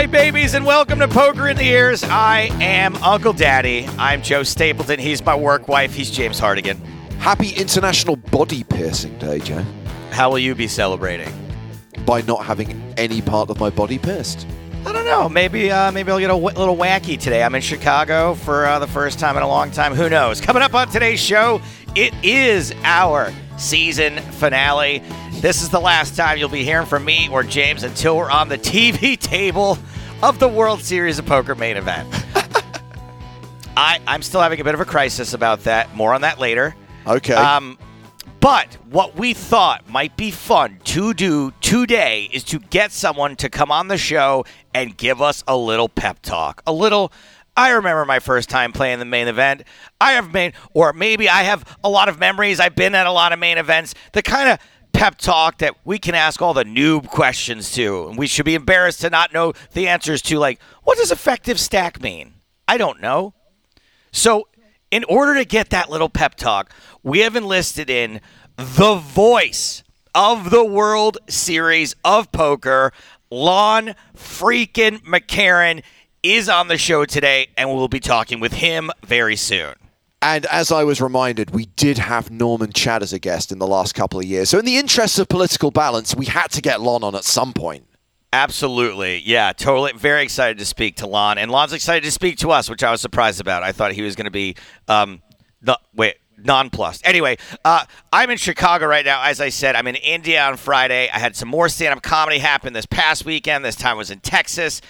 My babies, and welcome to Poker in the Ears. I am Uncle Daddy. I'm Joe Stapleton. He's my work wife. He's James Hardigan. Happy International Body Piercing Day, Joe. How will you be celebrating? By not having any part of my body pierced. I don't know. Maybe uh, maybe I'll get a w- little wacky today. I'm in Chicago for uh, the first time in a long time. Who knows? Coming up on today's show, it is our season finale. This is the last time you'll be hearing from me or James until we're on the TV table of the World Series of Poker main event. I, I'm still having a bit of a crisis about that. More on that later. Okay. Um, but what we thought might be fun to do today is to get someone to come on the show and give us a little pep talk. A little. I remember my first time playing the main event. I have made, or maybe I have a lot of memories. I've been at a lot of main events. The kind of pep talk that we can ask all the noob questions to. And we should be embarrassed to not know the answers to, like, what does effective stack mean? I don't know. So, in order to get that little pep talk, we have enlisted in the voice of the World Series of Poker. Lon freaking McEachern is on the show today, and we'll be talking with him very soon. And as I was reminded, we did have Norman Chad as a guest in the last couple of years. So, in the interest of political balance, we had to get Lon on at some point. Absolutely. Yeah, totally. Very excited to speak to Lon. And Lon's excited to speak to us, which I was surprised about. I thought he was going to be, um, the, wait, nonplussed. Anyway, uh, I'm in Chicago right now. As I said, I'm in India on Friday. I had some more stand up comedy happen this past weekend. This time was in Texas.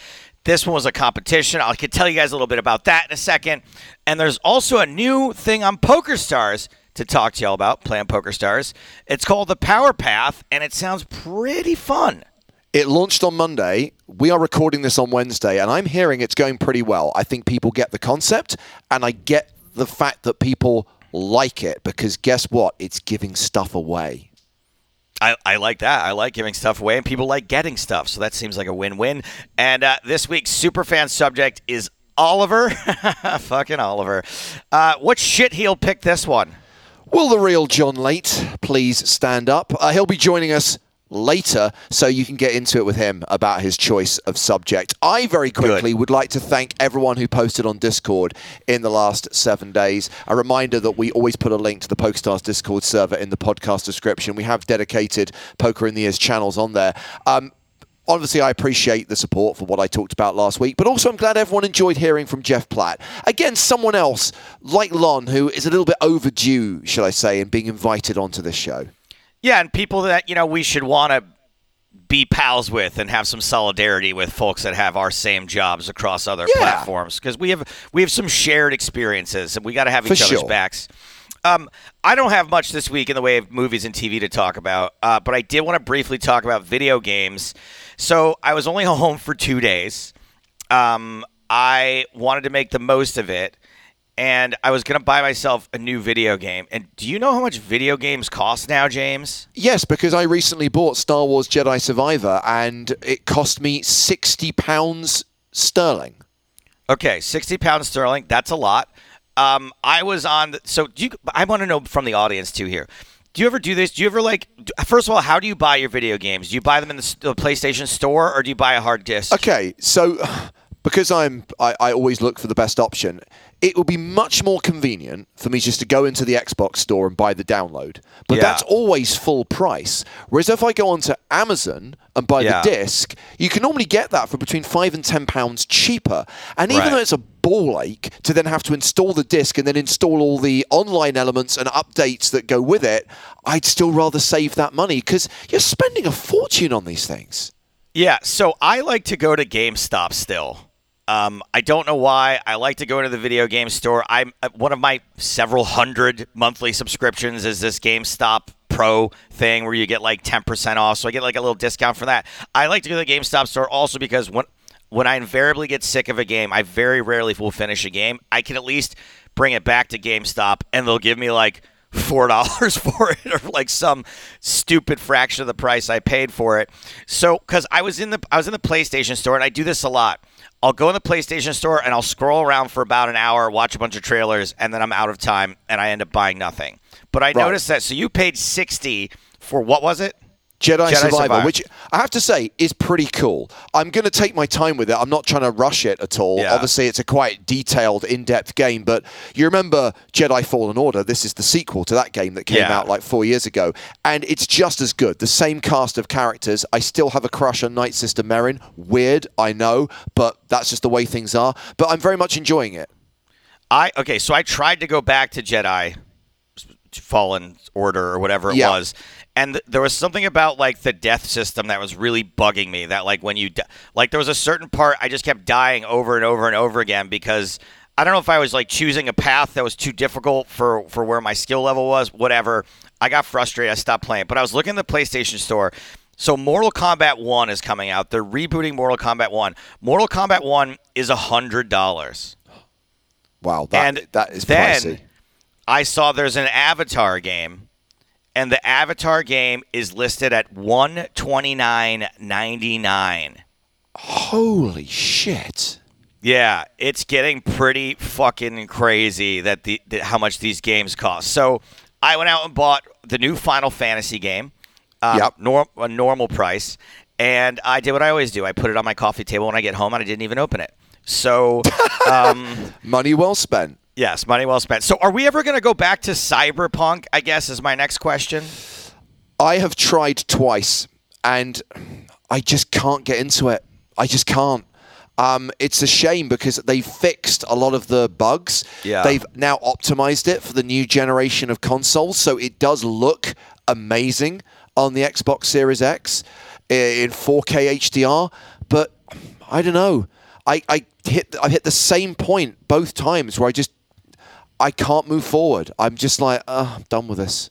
This one was a competition. I can tell you guys a little bit about that in a second. And there's also a new thing on Poker Stars to talk to y'all about, playing Poker Stars. It's called The Power Path, and it sounds pretty fun. It launched on Monday. We are recording this on Wednesday, and I'm hearing it's going pretty well. I think people get the concept, and I get the fact that people like it because guess what? It's giving stuff away. I, I like that. I like giving stuff away, and people like getting stuff. So that seems like a win win. And uh, this week's super fan subject is Oliver. Fucking Oliver. Uh, what shit he'll pick this one? Will the real Jon Laight please stand up? Uh, he'll be joining us later so you can get into it with him about his choice of subject. I very quickly Good. would like to thank everyone who posted on Discord in the last seven days. A reminder that we always put a link to the PokerStars Discord server in the podcast description. We have dedicated Poker in the Ears channels on there. Um, Obviously, I appreciate the support for what I talked about last week, but also I'm glad everyone enjoyed hearing from Jeff Platt. Again, someone else like Lon, who is a little bit overdue, shall I say, in being invited onto this show. Yeah, and people that, you know, we should want to be pals with and have some solidarity with folks that have our same jobs across other Yeah. platforms because we have we have some shared experiences and we got to have For each other's backs. Um, I don't have much this week in the way of movies and TV to talk about, uh, but I did want to briefly talk about video games. So I was only home for two days. Um, I wanted to make the most of it, and I was going to buy myself a new video game. And do you know how much video games cost now, James? Yes, because I recently bought Star Wars Jedi Survivor and it cost me £60 sterling. Okay, sixty pounds sterling. That's a lot. Um, I was on. The, so do you? I want to know from the audience too here. Do you ever do this? Do you ever like? First of all, how do you buy your video games? Do you buy them in the, the PlayStation Store or do you buy a hard disk? Okay, so because I'm I, I always look for the best option, it would be much more convenient for me just to go into the Xbox store and buy the download. But Yeah. that's always full price. Whereas if I go onto Amazon and buy Yeah. the disc, you can normally get that for between five and ten pounds cheaper. And even Right. though it's a ball ache to then have to install the disc and then install all the online elements and updates that go with it, I'd still rather save that money because you're spending a fortune on these things. Yeah, so I like to go to GameStop still. Um, I don't know why. I like to go into the video game store. I'm uh, one of my several hundred monthly subscriptions is this GameStop Pro thing where you get like 10% off. So I get like a little discount for that. I like to go to the GameStop store also because when when I invariably get sick of a game, I very rarely will finish a game. I can at least bring it back to GameStop and they'll give me like four dollars for it or like some stupid fraction of the price I paid for it. So because I was in the I was in the PlayStation store and I do this a lot. I'll go in the PlayStation store and I'll scroll around for about an hour, watch a bunch of trailers, and then I'm out of time and I end up buying nothing. But I noticed that so you paid sixty for what was it? Jedi, Jedi Survivor, Survivor. which I have to say is pretty cool. I'm going to take my time with it. I'm not trying to rush it at all. Yeah. Obviously, it's a quite detailed, in depth game, but you remember Jedi Fallen Order? This is the sequel to that game that came Yeah. out like four years ago, and it's just as good. The same cast of characters. I still have a crush on Night Sister Merrin. Weird, I know, but that's just the way things are. But I'm very much enjoying it. I okay, so I tried to go back to Jedi Fallen Order or whatever it Yeah. was, and th- there was something about like the death system that was really bugging me. That like when you di- like there was a certain part I just kept dying over and over and over again because I don't know if I was like choosing a path that was too difficult for for where my skill level was. Whatever, I got frustrated. I stopped playing. But I was looking at the PlayStation Store. So Mortal Kombat 1 is coming out. They're rebooting Mortal Kombat 1. Mortal Kombat 1 is $100. Wow, that, And that is then- pricey. I saw there's an Avatar game, and the Avatar game is listed at one twenty nine ninety nine. Holy shit. Yeah, it's getting pretty fucking crazy that the, that how much these games cost. So I went out and bought the new Final Fantasy game, um, Yep. nor- a normal price, and I did what I always do. I put it on my coffee table when I get home, and I didn't even open it. So. Um, Money well spent. Yes, money well spent. So, are we ever going to go back to Cyberpunk? I guess is my next question. I have tried twice and I just can't get into it. I just can't. Um, it's a shame because they've fixed a lot of the bugs. Yeah. They've now optimized it for the new generation of consoles, so it does look amazing on the Xbox Series X in 4K HDR. But I don't know. I, I hit I hit the same point both times where I just I can't move forward. I'm just like, uh, I'm done with this.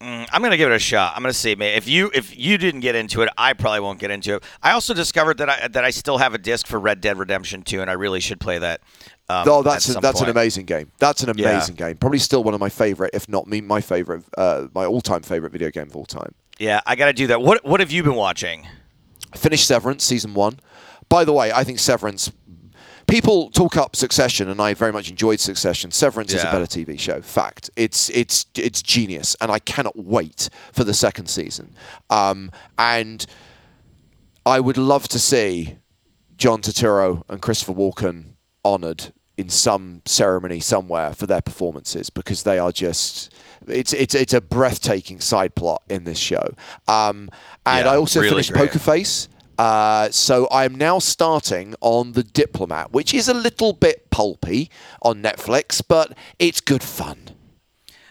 I'm going to give it a shot. I'm going to see, man. If you if you didn't get into it, I probably won't get into it. I also discovered that I that I still have a disc for Red Dead Redemption 2, and I really should play that. Um, Oh, that's a, that's an amazing game. That's an Yeah. amazing game. Probably still one of my favorite, if not me, my favorite, uh, my all-time favorite video game of all time. Yeah, I got to do that. What what have you been watching? I finished Severance season one. By the way, I think Severance. People talk up Succession, and I very much enjoyed Succession. Severance is a better TV show. Fact, it's it's it's genius, and I cannot wait for the second season. Um, and I would love to see John Turturro and Christopher Walken honoured in some ceremony somewhere for their performances because they are just it's it's it's a breathtaking side plot in this show. Um, and Yeah, I also really finished great. Poker Face. Uh, so I am now starting on The Diplomat, which is a little bit pulpy on Netflix, but it's good fun.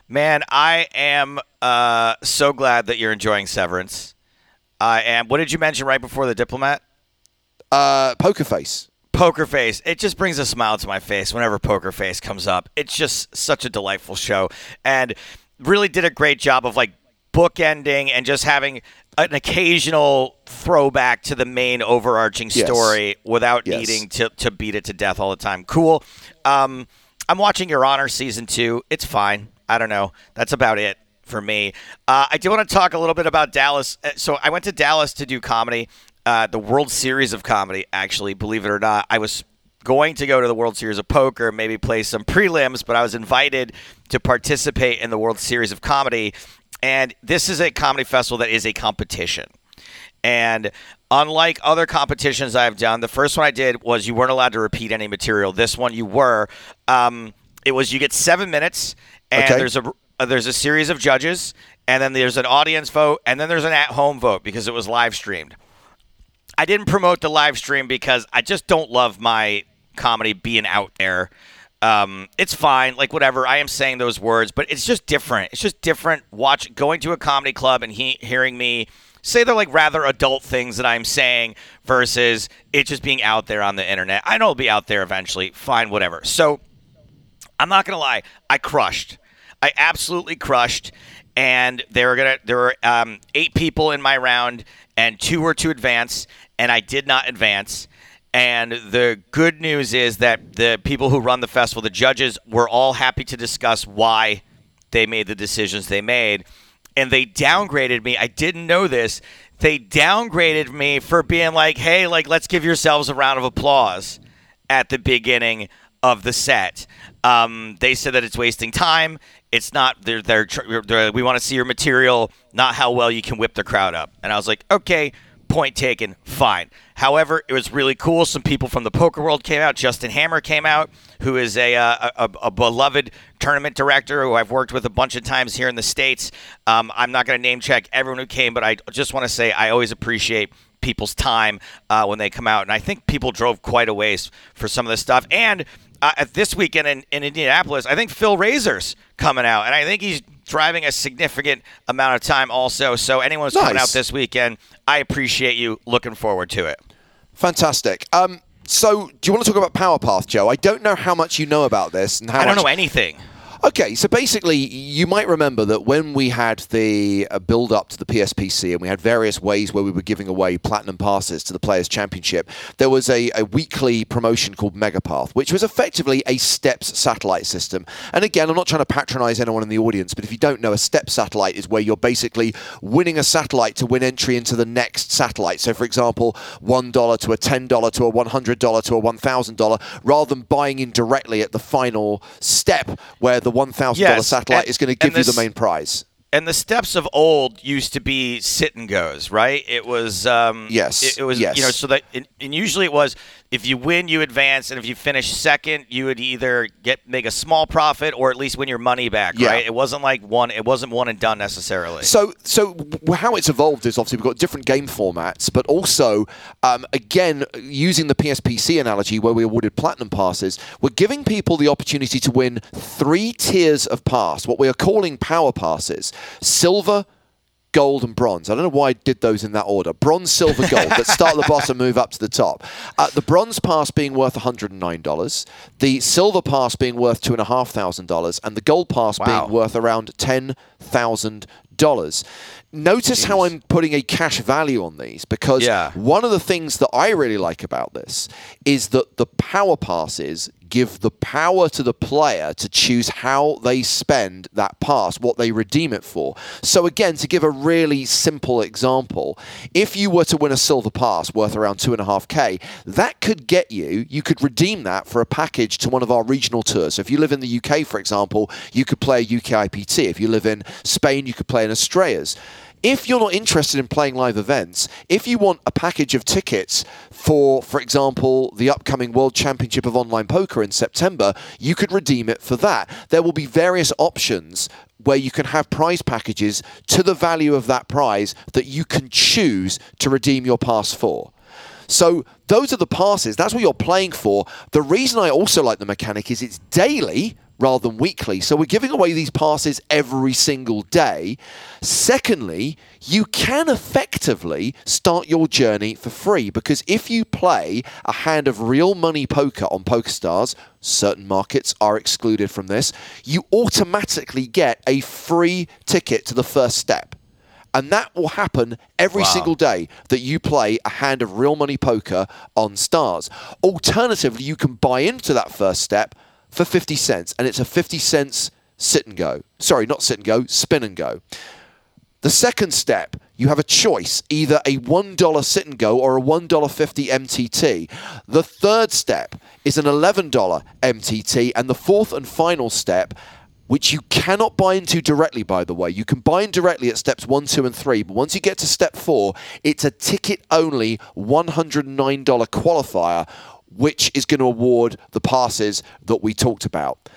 Man, I am uh, so glad that you're enjoying Severance. I am. What did you mention right before the diplomat? Uh, Poker Face. Poker Face. It just brings a smile to my face whenever Poker Face comes up. It's just such a delightful show and really did a great job of like bookending and just having an occasional throwback to the main overarching Yes. story without Yes. needing to, to beat it to death all the time. Cool. Um, I'm watching Your Honor season two. It's fine. I don't know. That's about it for me. Uh, I do want to talk a little bit about Dallas. Uh, So I went to Dallas to do comedy, uh, the World Series of Comedy, actually, believe it or not. I was going to go to the World Series of Poker, maybe play some prelims, but I was invited to participate in the World Series of Comedy. And this is a comedy festival that is a competition. And unlike other competitions I've done, the first one I did was you weren't allowed to repeat any material. This one you were. Um, it was you get seven minutes, and Okay. there's a uh, there's a series of judges, and then there's an audience vote, and then there's an at home vote because it was live streamed. I didn't promote the live stream because I just don't love my comedy being out there. Um, it's fine, like whatever. I am saying those words, but it's just different. It's just different. Watch going to a comedy club and he, hearing me say they're like rather adult things that I'm saying versus it just being out there on the internet. I know it'll be out there eventually. Fine, whatever. So I'm not gonna lie, I crushed. I absolutely crushed, and they were gonna. There were um, eight people in my round, and two were to advance, and I did not advance. And the good news is that the people who run the festival, the judges, were all happy to discuss why they made the decisions they made. And they downgraded me. I didn't know this. They downgraded me for being like, hey, like, let's give yourselves a round of applause at the beginning of the set. Um, they said that it's wasting time. It's not. They're, they're, they're we want to see your material, not how well you can whip the crowd up. And I was like, okay, point taken, fine. However, it was really cool. Some people from the poker world came out. Justin Hammer came out, who is a, uh, a, a, beloved tournament director who I've worked with a bunch of times here in the States. Um, I'm not going to name check everyone who came, but I just want to say I always appreciate people's time uh, when they come out. And I think people drove quite a ways for some of this stuff. And uh, this weekend in, in Indianapolis, I think Phil Razor's coming out, and I think he's driving a significant amount of time also. So anyone who's nice. coming out this weekend, I appreciate you. Looking forward to it. Fantastic. Um, so do you want to talk about Power Path, Joe? I don't know how much you know about this and how I don't much... know anything. Okay, so basically, you might remember that when we had the uh, build up to the PSPC and we had various ways where we were giving away platinum passes to the Players' Championship, there was a, a weekly promotion called Megapath, which was effectively a STEPS satellite system. And again, I'm not trying to patronize anyone in the audience, but if you don't know, a STEP satellite is where you're basically winning a satellite to win entry into the next satellite. So, for example, $1 to a $10 to a $100 to a $1,000, rather than buying in directly at the final step where the $1,000 yes, satellite and, is going to give you the main prize and the steps of old used to be sit and goes, right? It was um, yes, it, it was yes. you know so that and usually it was if you win, you advance, and if you finish second, you would either get make a small profit or at least win your money back. Yeah. Right? It wasn't like one. It wasn't one and done necessarily. So, so how it's evolved is obviously we've got different game formats, but also um, again using the PSPC analogy where we awarded platinum passes, we're giving people the opportunity to win three tiers of pass, what we are calling power passes: silver gold, and bronze. I don't know why I did those in that order. Bronze, silver, gold. Let's start at the bottom, move up to the top. Uh, the bronze pass being worth $109, the silver pass being worth $2,500, and the gold pass wow. being worth around $10,000. Notice Jeez. how I'm putting a cash value on these because yeah. one of the things that I really like about this is that the power passes give the power to the player to choose how they spend that pass, what they redeem it for. So, again, to give a really simple example, if you were to win a silver pass worth around 2.5k, that could get you, you could redeem that for a package to one of our regional tours. So, if you live in the UK, for example, you could play a UK IPT. If you live in Spain, you could play in Estrellas. If you're not interested in playing live events, if you want a package of tickets for, for example, the upcoming World Championship of Online Poker in September, you could redeem it for that. There will be various options where you can have prize packages to the value of that prize that you can choose to redeem your pass for. So those are the passes. That's what you're playing for. The reason I also like the mechanic is it's daily rather than weekly. So we're giving away these passes every single day. Secondly, you can effectively start your journey for free because if you play a hand of real money poker on PokerStars, certain markets are excluded from this, you automatically get a free ticket to the first step. And that will happen every wow. single day that you play a hand of real money poker on stars. Alternatively, you can buy into that first step for 50 cents, and it's a 50 cents sit and go. Sorry, not sit and go, spin and go. The second step, you have a choice, either a $1 sit and go or a $1.50 MTT. The third step is an $11 MTT, and the fourth and final step which you cannot buy into directly, by the way. You can buy in directly at steps one, two, and three, but once you get to step four, it's a ticket only $109 qualifier, which is going to award the passes that we talked about.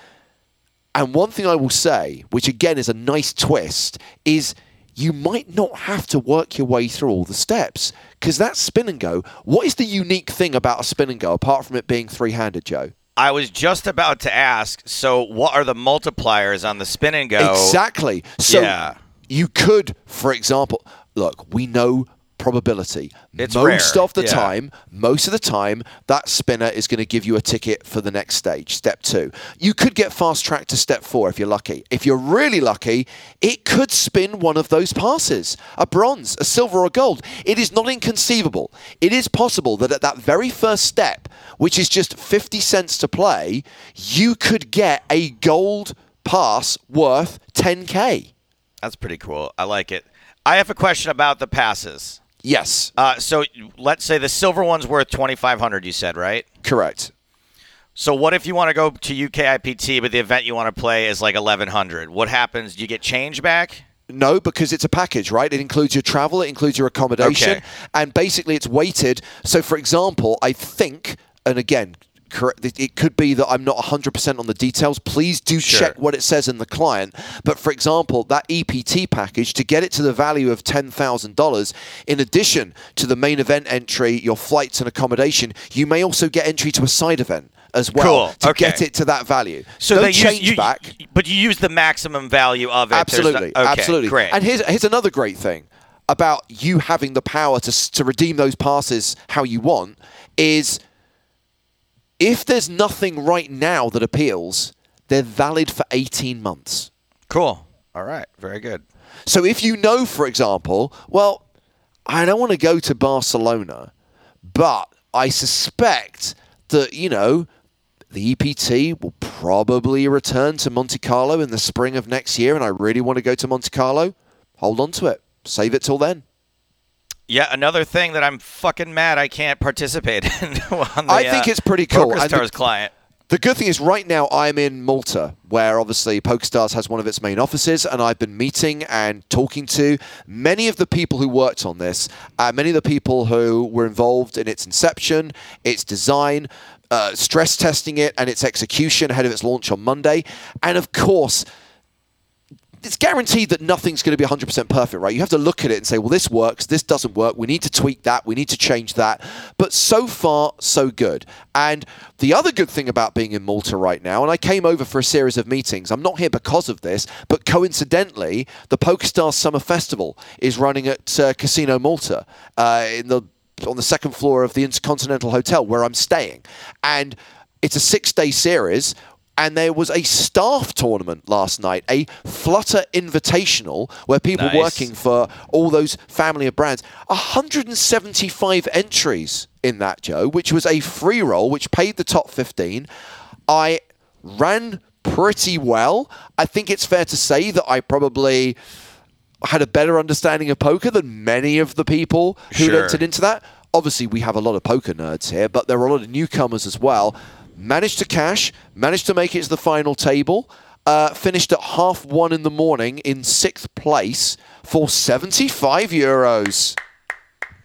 And one thing I will say, which again is a nice twist, is you might not have to work your way through all the steps because that spin and go. What is the unique thing about a spin and go apart from it being three handed, Joe? I was just about to ask. So, what are the multipliers on the spin and go? Exactly. So, yeah. you could, for example, look, we know probability. It's most rare. of the yeah. time, most of the time, that spinner is going to give you a ticket for the next stage, step two. You could get fast track to step four if you're lucky. If you're really lucky, it could spin one of those passes a bronze, a silver, or a gold. It is not inconceivable. It is possible that at that very first step, which is just 50 cents to play, you could get a gold pass worth 10K. That's pretty cool. I like it. I have a question about the passes. Yes. Uh, so let's say the silver one's worth twenty five hundred. You said right? Correct. So what if you want to go to UKIPT, but the event you want to play is like 1100? What happens? Do you get change back? No, because it's a package, right? It includes your travel, it includes your accommodation, Okay. and basically it's weighted. So, for example, I think, and again, correct, it- could be that I'm not 100% on the details. Please do Sure. check what it says in the client. But for example, that EPT package, to get it to the value of $10,000, in addition to the main event entry, your flights and accommodation, you may also get entry to a side event as well Cool. to Okay. get it to that value. So no they use- change you, back. but you use the maximum value of it. Absolutely, no- okay, absolutely. Great. And here's here's another great thing about you having the power to to redeem those passes how you want is if there's nothing right now that appeals, they're valid for 18 months. cool. All right. Very good. So if you know, for example, well, I don't want to go to Barcelona, but I suspect that, you know, the EPT will probably return to Monte Carlo in the spring of next year, and I really want to go to Monte Carlo, hold on to it. Save it till then. Yeah, another thing that I'm fucking mad I can't participate in. on the, I think uh, it's pretty cool. PokerStars client. The good thing is, right now I'm in Malta, where obviously PokerStars has one of its main offices, and I've been meeting and talking to many of the people who worked on this, uh, many of the people who were involved in its inception, its design, uh, stress testing it, and its execution ahead of its launch on Monday, and of course. It's guaranteed that nothing's going to be 100% perfect, right? You have to look at it and say, well, this works, this doesn't work, we need to tweak that, we need to change that. But so far, so good. And the other good thing about being in Malta right now, and I came over for a series of meetings, I'm not here because of this, but coincidentally, the PokerStars Summer Festival is running at uh, Casino Malta uh, in the on the second floor of the Intercontinental Hotel where I'm staying. And it's a six day series. And there was a staff tournament last night, a Flutter Invitational, where people Nice. working for all those family of brands, 175 entries in that, Joe, which was a free roll, which paid the top 15. I ran pretty well. I think it's fair to say that I probably had a better understanding of poker than many of the people who Sure. entered into that. Obviously, we have a lot of poker nerds here, but there are a lot of newcomers as well. Managed to cash, managed to make it to the final table, uh, finished at half one in the morning in sixth place for 75 euros.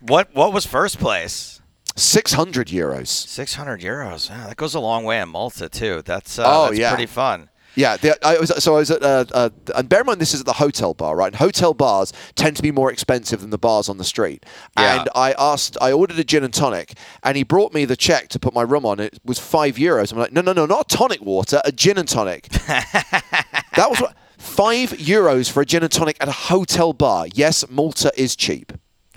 What What was first place? 600 euros. 600 euros. Yeah, that goes a long way in Malta too. That's uh, Oh, that's yeah. pretty fun. Yeah, the, I was, so I was at, uh, uh, and bear in mind this is at the hotel bar, right? And hotel bars tend to be more expensive than the bars on the street. Yeah. And I asked, I ordered a gin and tonic, and he brought me the check to put my rum on. It was five euros. I'm like, no, no, no, not tonic water, a gin and tonic. that was what, five euros for a gin and tonic at a hotel bar. Yes, Malta is cheap.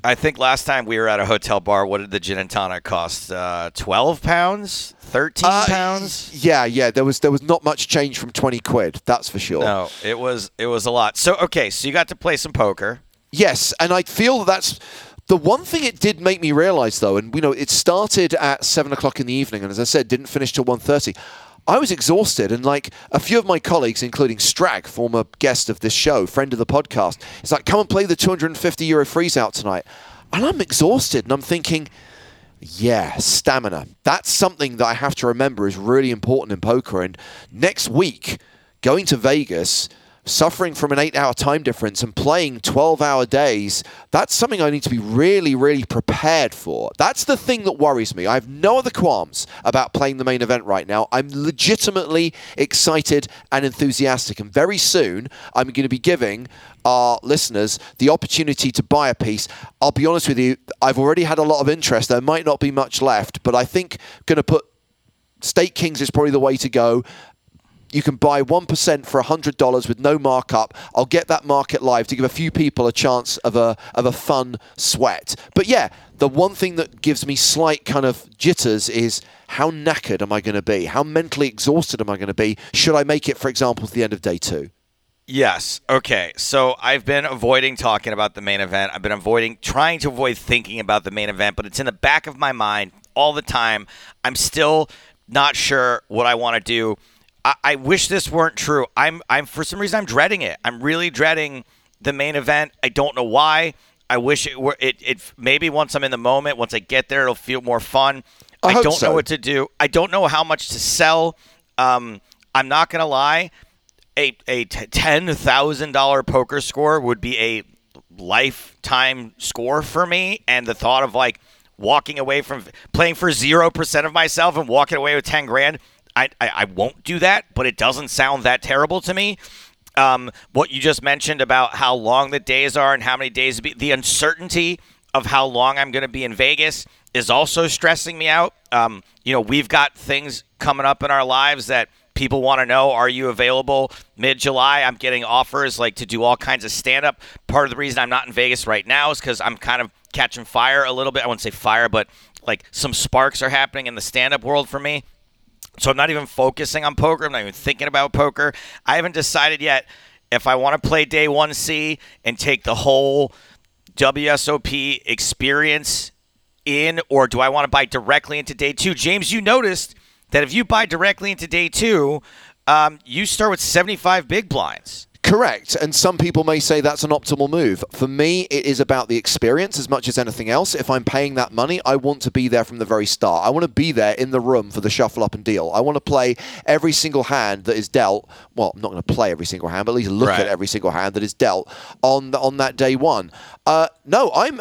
I think last time we were at a hotel bar, what did the gin and tonic cost? Uh, 12 pounds? 13 Uh, pounds? Yeah, yeah. There was there was not much change from twenty quid. That's for sure. No, it was it was a lot. So okay, so you got to play some poker. Yes, and I feel that's the one thing it did make me realise, though, and you know, it started at seven o'clock in the evening, and as I said, didn't finish till 1.30. I was exhausted, and like a few of my colleagues, including Strag, former guest of this show, friend of the podcast, is like, "Come and play the 250 euro freeze out tonight," and I'm exhausted, and I'm thinking. Yeah, stamina. That's something that I have to remember is really important in poker. And next week, going to Vegas, suffering from an eight hour time difference and playing 12 hour days, that's something I need to be really, really prepared for. That's the thing that worries me. I have no other qualms about playing the main event right now. I'm legitimately excited and enthusiastic. And very soon, I'm going to be giving our listeners the opportunity to buy a piece. I'll be honest with you, I've already had a lot of interest. There might not be much left, but I think going to put StakeKings is probably the way to go. You can buy 1% for $100 with no markup. I'll get that market live to give a few people a chance of a, of a fun sweat. But yeah, the one thing that gives me slight kind of jitters is how knackered am I going to be? How mentally exhausted am I going to be? Should I make it, for example, to the end of day two? Yes. Okay. So I've been avoiding talking about the main event. I've been avoiding, trying to avoid thinking about the main event, but it's in the back of my mind all the time. I'm still not sure what I want to do. I, I wish this weren't true. I'm, I'm for some reason, I'm dreading it. I'm really dreading the main event. I don't know why. I wish it were. It, it maybe once I'm in the moment, once I get there, it'll feel more fun. I, I don't so. know what to do. I don't know how much to sell. Um, I'm not gonna lie. A a ten thousand dollar poker score would be a lifetime score for me, and the thought of like walking away from playing for zero percent of myself and walking away with ten grand. I, I, I won't do that, but it doesn't sound that terrible to me. Um, what you just mentioned about how long the days are and how many days be, the uncertainty of how long I'm going to be in Vegas is also stressing me out. Um, you know, we've got things coming up in our lives that people want to know are you available mid July? I'm getting offers like to do all kinds of stand up. Part of the reason I'm not in Vegas right now is because I'm kind of catching fire a little bit. I wouldn't say fire, but like some sparks are happening in the stand up world for me. So I'm not even focusing on poker. I'm not even thinking about poker. I haven't decided yet if I want to play day 1C and take the whole WSOP experience in, or do I want to buy directly into day two? James, you noticed that if you buy directly into day two, um, you start with 75 big blinds. Correct. And some people may say that's an optimal move. For me, it is about the experience as much as anything else. If I'm paying that money, I want to be there from the very start. I want to be there in the room for the shuffle up and deal. I want to play every single hand that is dealt. Well, I'm not going to play every single hand, but at least look right. at every single hand that is dealt on on that day one. Uh, no, I'm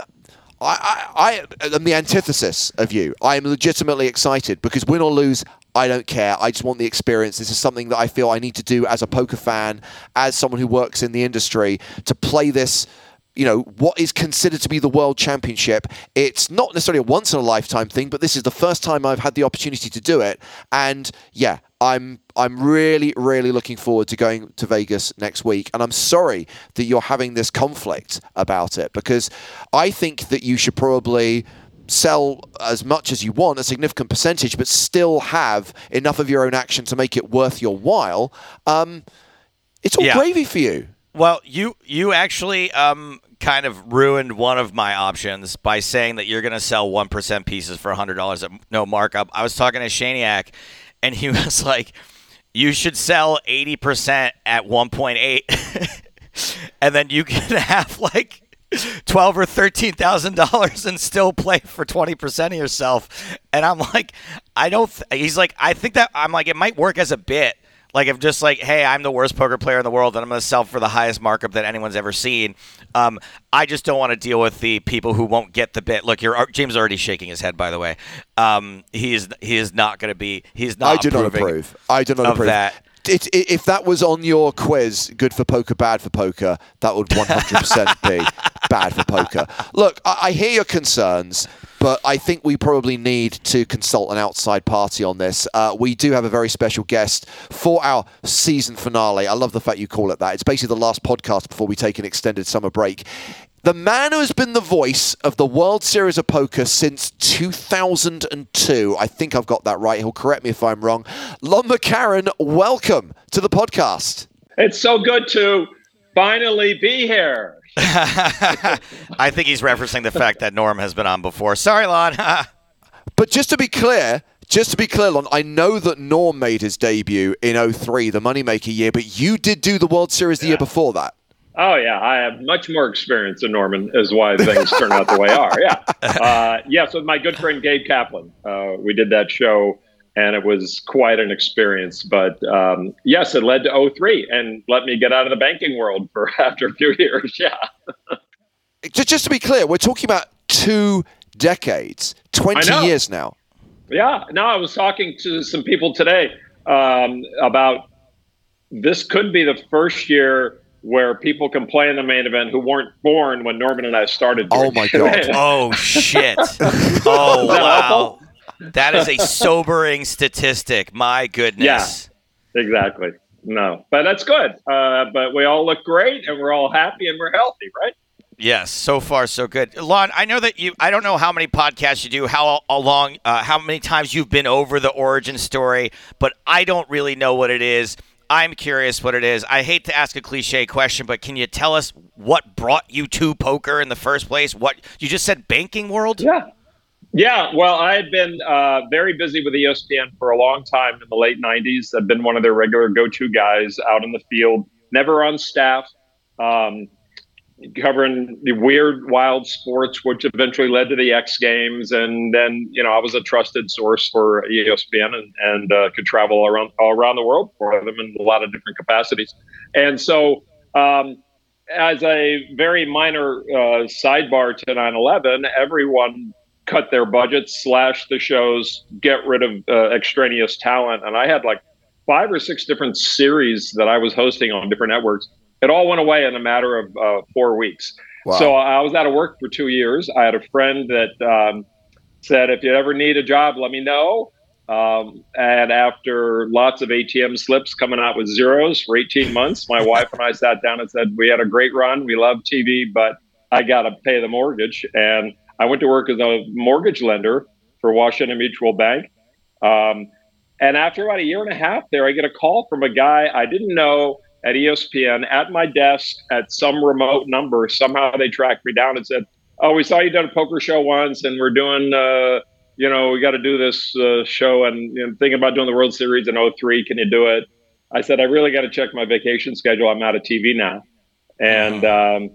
I, I, I am the antithesis of you. I am legitimately excited because win or lose, I don't care. I just want the experience. This is something that I feel I need to do as a poker fan, as someone who works in the industry, to play this you know, what is considered to be the world championship. It's not necessarily a once in a lifetime thing, but this is the first time I've had the opportunity to do it. And yeah, I'm I'm really really looking forward to going to Vegas next week. And I'm sorry that you're having this conflict about it because I think that you should probably sell as much as you want, a significant percentage, but still have enough of your own action to make it worth your while. Um, it's all Yeah. gravy for you. Well, you you actually um, kind of ruined one of my options by saying that you're going to sell one percent pieces for hundred dollars at no markup. I was talking to Shaniak, and he was like, "You should sell eighty percent at one point eight, and then you can have like." Twelve or thirteen thousand dollars and still play for twenty percent of yourself, and I'm like, I don't. Th-. He's like, I think that I'm like, it might work as a bit, like if just like, hey, I'm the worst poker player in the world, and I'm going to sell for the highest markup that anyone's ever seen. Um, I just don't want to deal with the people who won't get the bit. Look, you're James is already shaking his head. By the way, um, he is he is not going to be. He's not. I do not approve. I do not approve. that. It, it, if that was on your quiz, good for poker, bad for poker, that would 100% be bad for poker. Look, I, I hear your concerns, but I think we probably need to consult an outside party on this. Uh, we do have a very special guest for our season finale. I love the fact you call it that. It's basically the last podcast before we take an extended summer break. The man who has been the voice of the World Series of Poker since 2002. I think I've got that right. He'll correct me if I'm wrong. Lon McEachern, welcome to the podcast. It's so good to finally be here. I think he's referencing the fact that Norm has been on before. Sorry, Lon. But just to be clear, just to be clear, Lon, I know that Norm made his debut in 03, the Moneymaker year, but you did do the World Series the year before that. Oh yeah, I have much more experience than Norman, is why things turn out the way they are. Yeah, uh, yes, with my good friend Gabe Kaplan, uh, we did that show, and it was quite an experience. But um, yes, it led to 03 and let me get out of the banking world for after a few years. Yeah, Just, just to be clear, we're talking about two decades, 20 years now. yeah. No, I was talking to some people today um, about this could be the first year where people can play in the main event who weren't born when Norman and I started. Oh my it. God. oh shit. Oh that wow. That is a sobering statistic. My goodness. Yeah, Exactly. No, but that's good. Uh, but we all look great, and we're all happy, and we're healthy, right? Yes, so far so good. Lon, I know that you. I don't know how many podcasts you do, how, how long, uh, how many times you've been over the origin story, but I don't really know what it is. I'm curious what it is. I hate to ask a cliche question, but can you tell us what brought you to poker in the first place? What you just said, banking world? Yeah. Yeah. Well, I had been uh, very busy with ESPN for a long time in the late '90s. I've been one of their regular go-to guys out in the field, never on staff. Um, covering the weird, wild sports, which eventually led to the X Games, and then you know I was a trusted source for ESPN and, and uh, could travel around all around the world for them in a lot of different capacities. And so, um, as a very minor uh, sidebar to 9/11, everyone cut their budgets, slash the shows, get rid of uh, extraneous talent, and I had like five or six different series that I was hosting on different networks it all went away in a matter of uh, four weeks. Wow. So I was out of work for two years. I had a friend that um, said, if you ever need a job, let me know. Um, and after lots of ATM slips coming out with zeros for 18 months, my wife and I sat down and said, We had a great run. We love TV, but I got to pay the mortgage. And I went to work as a mortgage lender for Washington Mutual Bank. Um, and after about a year and a half there, I get a call from a guy I didn't know at ESPN at my desk at some remote number. Somehow they tracked me down and said, "Oh, we saw you done a poker show once, and we're doing, uh, you know, we got to do this uh, show, and you know, thinking about doing the World Series in 03. Can you do it?" I said, "I really got to check my vacation schedule. I'm out of TV now," and um,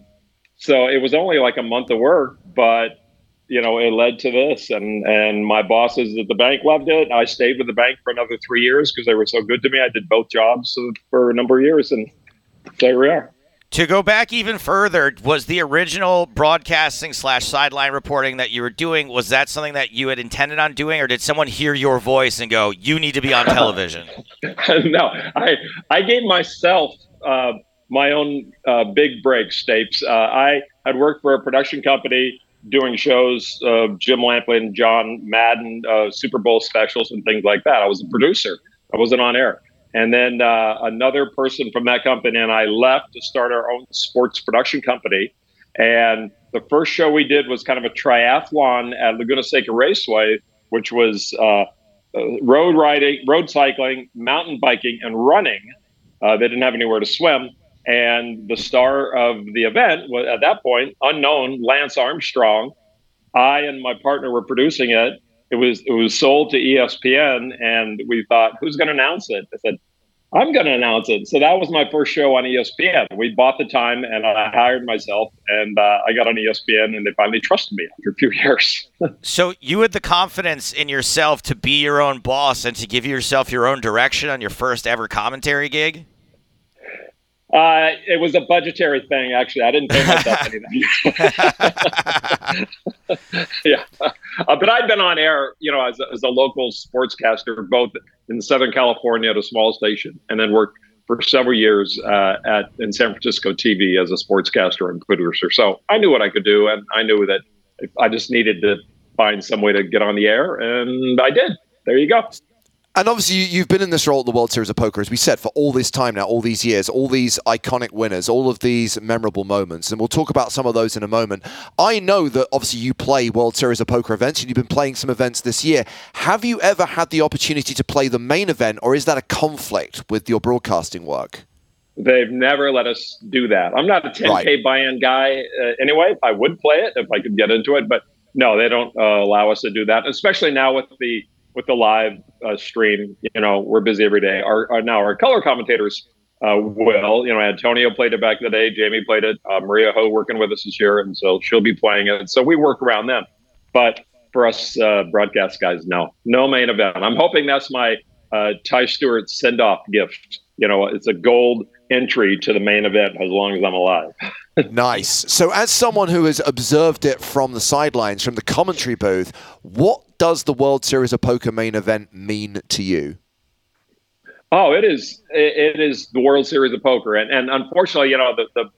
so it was only like a month of work, but you know, it led to this. And and my bosses at the bank loved it. I stayed with the bank for another three years because they were so good to me. I did both jobs for a number of years, and there we are. To go back even further, was the original broadcasting slash sideline reporting that you were doing? Was that something that you had intended on doing, or did someone hear your voice and go, "You need to be on television"? no, I I gave myself uh, my own uh, big break, Stapes. Uh, I had worked for a production company doing shows, uh, Jim Lampley John Madden, uh, Super Bowl specials, and things like that. I was a producer. I wasn't on air. And then uh, another person from that company and I left to start our own sports production company. And the first show we did was kind of a triathlon at Laguna Seca Raceway, which was uh, uh, road riding, road cycling, mountain biking, and running. Uh, they didn't have anywhere to swim. And the star of the event was at that point unknown, Lance Armstrong. I and my partner were producing it. It was it was sold to ESPN, and we thought, who's going to announce it? I said, I'm going to announce it. So that was my first show on ESPN. We bought the time, and I hired myself, and uh, I got on ESPN, and they finally trusted me after a few years. so you had the confidence in yourself to be your own boss and to give yourself your own direction on your first ever commentary gig. Uh, it was a budgetary thing, actually. I didn't pay myself anything. yeah, uh, but I'd been on air, you know, as a, as a local sportscaster, both in Southern California at a small station, and then worked for several years uh, at in San Francisco TV as a sportscaster and producer. So I knew what I could do, and I knew that I just needed to find some way to get on the air, and I did. There you go. And obviously, you, have been in this role at the World Series of Poker, as we said, for all this time now, all these years, all these iconic winners, all of these memorable moments. And we'll talk about some of those in a moment. I know that obviously you play World Series of Poker events and you've been playing some events this year. Have you ever had the opportunity to play the main event, or is that a conflict with your broadcasting work? They've never let us do that. I'm not a 10K right. buy in guy uh, anyway. I would play it if I could get into it, but no, they don't uh, allow us to do that, especially now with the with the live uh, stream. You know, we're busy every day. Our, our now our color commentators uh, will. You know, Antonio played it back in the day. Jamie played it. Uh, Maria Ho working with us this year, and so she'll be playing it. So we work around them. But for us uh, broadcast guys, no, no main event. I'm hoping that's my uh, Ty Stewart send off gift. You know, it's a gold entry to the main event as long as I'm alive. nice. So, as someone who has observed it from the sidelines, from the commentary booth, what does the World Series of Poker main event mean to you? Oh, it is. It is the World Series of Poker, and and unfortunately, you know, the, the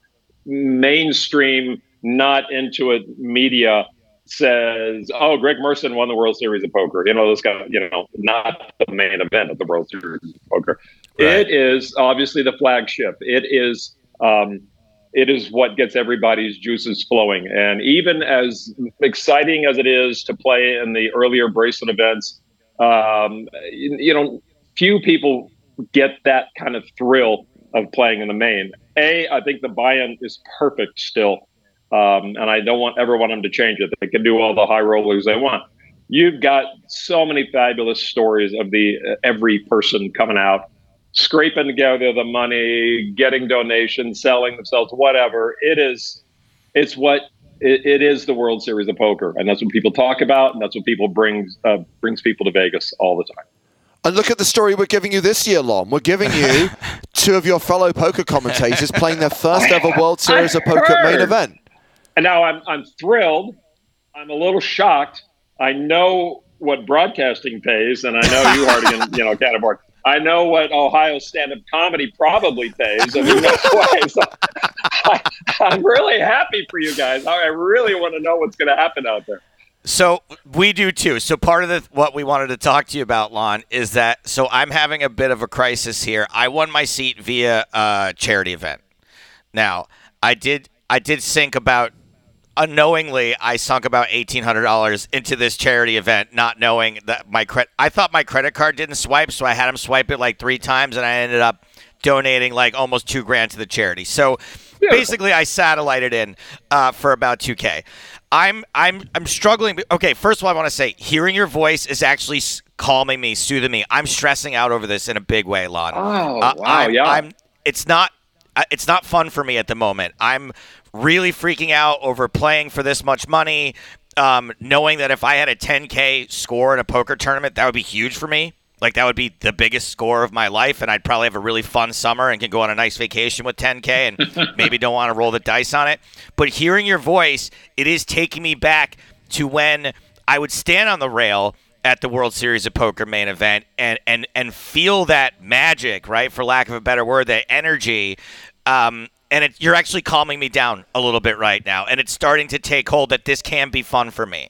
mainstream, not into it media says, "Oh, Greg Merson won the World Series of Poker." You know, this guy, you know, not the main event of the World Series of Poker. Right. It is obviously the flagship. It is um, it is what gets everybody's juices flowing. And even as exciting as it is to play in the earlier bracelet events, um, you, you know, few people get that kind of thrill of playing in the main. A, I think the buy-in is perfect still, um, and I don't want ever want them to change it. They can do all the high rollers they want. You've got so many fabulous stories of the uh, every person coming out scraping together the money, getting donations, selling themselves, whatever. It is it's what it, it is the World Series of Poker, and that's what people talk about, and that's what people brings uh, brings people to Vegas all the time. And look at the story we're giving you this year, Lon. We're giving you two of your fellow poker commentators playing their first ever World Series of Poker main event. And now I'm I'm thrilled. I'm a little shocked. I know what broadcasting pays, and I know you Hardigan, you know, can't afford. I know what Ohio stand-up comedy probably pays, and who knows why. So I, I'm really happy for you guys. I really want to know what's going to happen out there. So we do too. So part of the, what we wanted to talk to you about, Lon, is that so I'm having a bit of a crisis here. I won my seat via a charity event. Now I did I did sink about unknowingly I sunk about eighteen hundred dollars into this charity event, not knowing that my credit. I thought my credit card didn't swipe, so I had him swipe it like three times, and I ended up donating like almost two grand to the charity. So basically, I satellited in uh, for about two k. I'm I'm I'm struggling. Okay, first of all, I want to say hearing your voice is actually calming me, soothing me. I'm stressing out over this in a big way, Lon. Oh, Uh, wow, I'm, yeah. I'm. It's not. uh, It's not fun for me at the moment. I'm really freaking out over playing for this much money. Um, knowing that if I had a 10k score in a poker tournament, that would be huge for me. Like that would be the biggest score of my life, and I'd probably have a really fun summer and can go on a nice vacation with 10k, and maybe don't want to roll the dice on it. But hearing your voice, it is taking me back to when I would stand on the rail at the World Series of Poker main event and and and feel that magic, right? For lack of a better word, that energy. Um, and it, you're actually calming me down a little bit right now, and it's starting to take hold that this can be fun for me.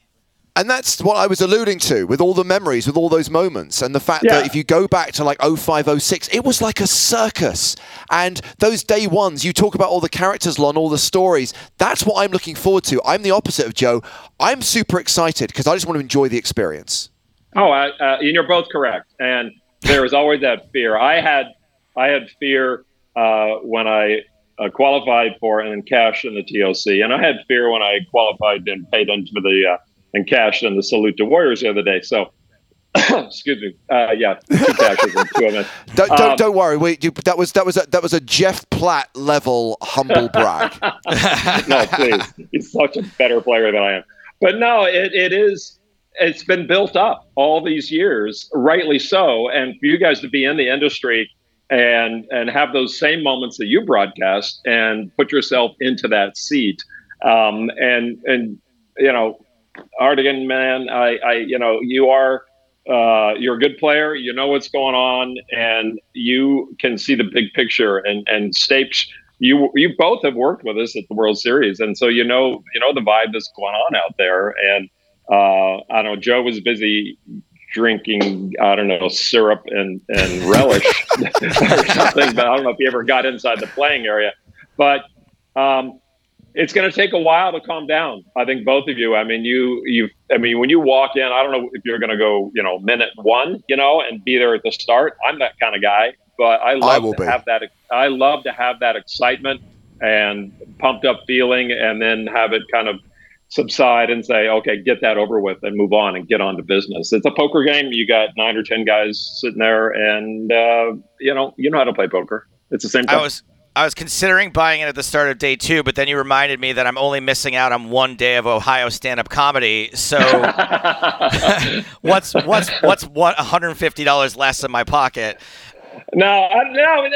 And that's what I was alluding to with all the memories, with all those moments, and the fact Yeah. that if you go back to like 05, 06, it was like a circus. And those day ones, you talk about all the characters, Lon, all the stories. That's what I'm looking forward to. I'm the opposite of Joe. I'm super excited because I just want to enjoy the experience. Oh, I, uh, and you're both correct. And there was always that fear. I had, I had fear uh, when I uh, qualified for and then cashed in the TOC, and I had fear when I qualified and paid into the uh, and cashed in the Salute to Warriors the other day. So, excuse me. Uh, yeah, two cashes in two events. Don't, don't, Um, don't worry. We, you, that was that was a, that was a Jeff Platt level humble brag. no, please. He's such a better player than I am. But no, it, it is. It's been built up all these years, rightly so. And for you guys to be in the industry and and have those same moments that you broadcast and put yourself into that seat, um, and and you know, Hartigan, man, I, I you know, you are. Uh, you're a good player. You know what's going on, and you can see the big picture. And and Stapes, you you both have worked with us at the World Series, and so you know you know the vibe that's going on out there. And uh, I don't know, Joe was busy drinking I don't know syrup and and relish or something, but I don't know if he ever got inside the playing area. But um, it's going to take a while to calm down. I think both of you. I mean, you you. I mean, when you walk in, I don't know if you're going to go, you know, minute one, you know, and be there at the start. I'm that kind of guy, but I love will to be. have that. I love to have that excitement and pumped up feeling, and then have it kind of subside and say, okay, get that over with and move on and get on to business. It's a poker game. You got nine or ten guys sitting there, and uh, you know, you know how to play poker. It's the same thing. I was I was considering buying it at the start of day two, but then you reminded me that I'm only missing out on one day of Ohio stand-up comedy. So what's what's what's what 150 dollars less in my pocket? No, I, no,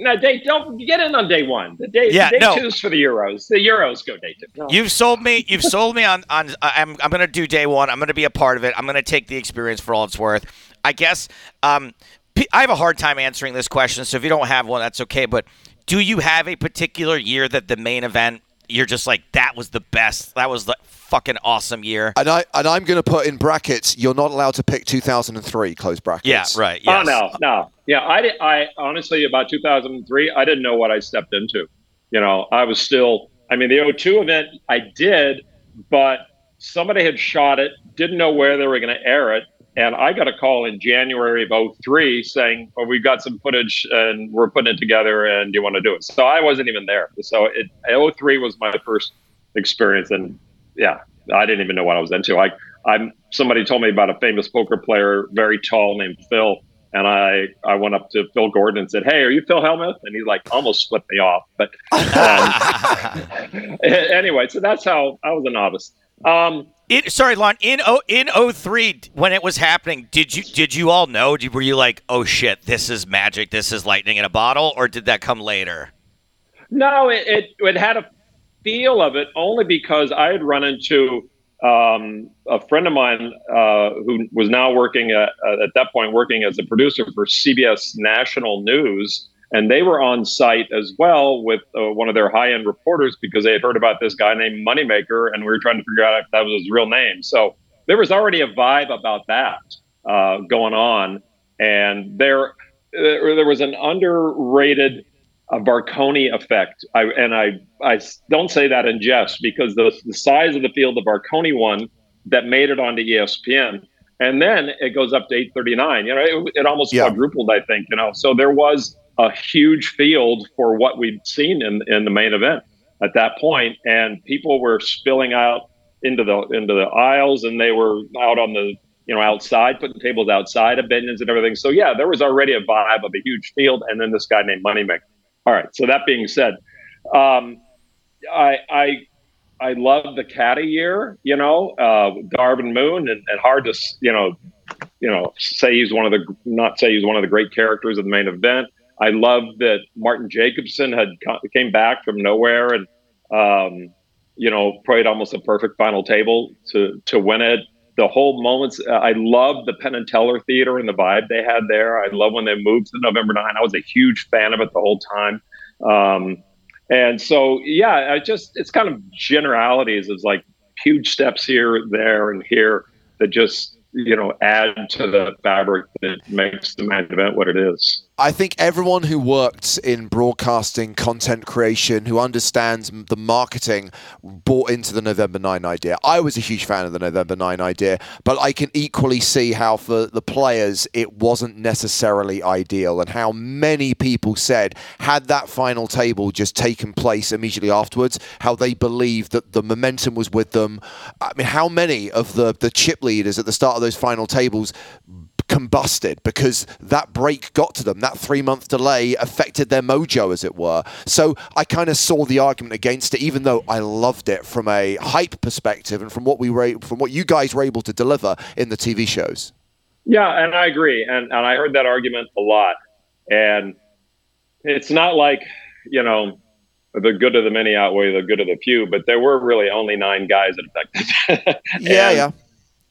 no. Day don't get in on day one. The day, Yeah, day no. two's for the Euros. The Euros go day two. No. You've sold me. You've sold me on on. I'm I'm gonna do day one. I'm gonna be a part of it. I'm gonna take the experience for all it's worth. I guess. Um, p- I have a hard time answering this question. So if you don't have one, that's okay. But do you have a particular year that the main event? You're just like that was the best. That was the fucking awesome year. and I and I'm going to put in brackets. You're not allowed to pick 2003. Close brackets. Yeah, right. Oh no, no. Yeah, I did. I honestly about 2003, I didn't know what I stepped into. You know, I was still. I mean, the O2 event I did, but somebody had shot it, didn't know where they were going to air it, and I got a call in January of 03 saying, "Well, we've got some footage and we're putting it together, and do you want to do it?" So I wasn't even there. So it 03 was my first experience, and yeah, I didn't even know what I was into. I I'm somebody told me about a famous poker player, very tall, named Phil, And I, I went up to Phil Gordon and said, "Hey, are you Phil Hellmuth?" And he like almost flipped me off. But um, anyway, so that's how I was a novice. Um, it, sorry, Lon. In o, in 03, when it was happening, did you did you all know? Were you like, "Oh shit, this is magic. This is lightning in a bottle," or did that come later? No, it it, it had a feel of it only because I had run into um, a friend of mine uh, who was now working at, at that point working as a producer for CBS National News, and they were on site as well with uh, one of their high-end reporters because they had heard about this guy named Moneymaker, and we were trying to figure out if that was his real name. So there was already a vibe about that uh, going on, and there there was an underrated a Varkonyi effect. I, and I, I don't say that in jest because the, the size of the field the Varkonyi one that made it onto ESPN. And then it goes up to 839. You know, it, it almost yeah. quadrupled, I think, you know. So there was a huge field for what we'd seen in, in the main event at that point. And people were spilling out into the into the aisles and they were out on the you know outside putting tables outside of Binions and everything so yeah there was already a vibe of a huge field and then this guy named Money Moneymaker all right. So that being said, um, I, I I love the Cada year. You know, uh, Darvin Moon, and, and hard to you know, you know, say he's one of the not say he's one of the great characters of the main event. I love that Martin Jacobson had came back from nowhere and um, you know played almost a perfect final table to to win it. The whole moments. Uh, I love the Penn and Teller Theater and the vibe they had there. I love when they moved to November nine. I was a huge fan of it the whole time. Um, and so, yeah, I just it's kind of generalities. It's like huge steps here, there, and here that just you know add to the fabric that makes the main event what it is. I think everyone who worked in broadcasting, content creation, who understands the marketing, bought into the November 9 idea. I was a huge fan of the November 9 idea, but I can equally see how for the players it wasn't necessarily ideal and how many people said, had that final table just taken place immediately afterwards, how they believed that the momentum was with them. I mean, how many of the, the chip leaders at the start of those final tables combusted because that break got to them. That three month delay affected their mojo, as it were. So I kind of saw the argument against it, even though I loved it from a hype perspective and from what we were, from what you guys were able to deliver in the TV shows. Yeah, and I agree, and and I heard that argument a lot, and it's not like you know the good of the many outweigh the good of the few, but there were really only nine guys that affected. yeah, yeah,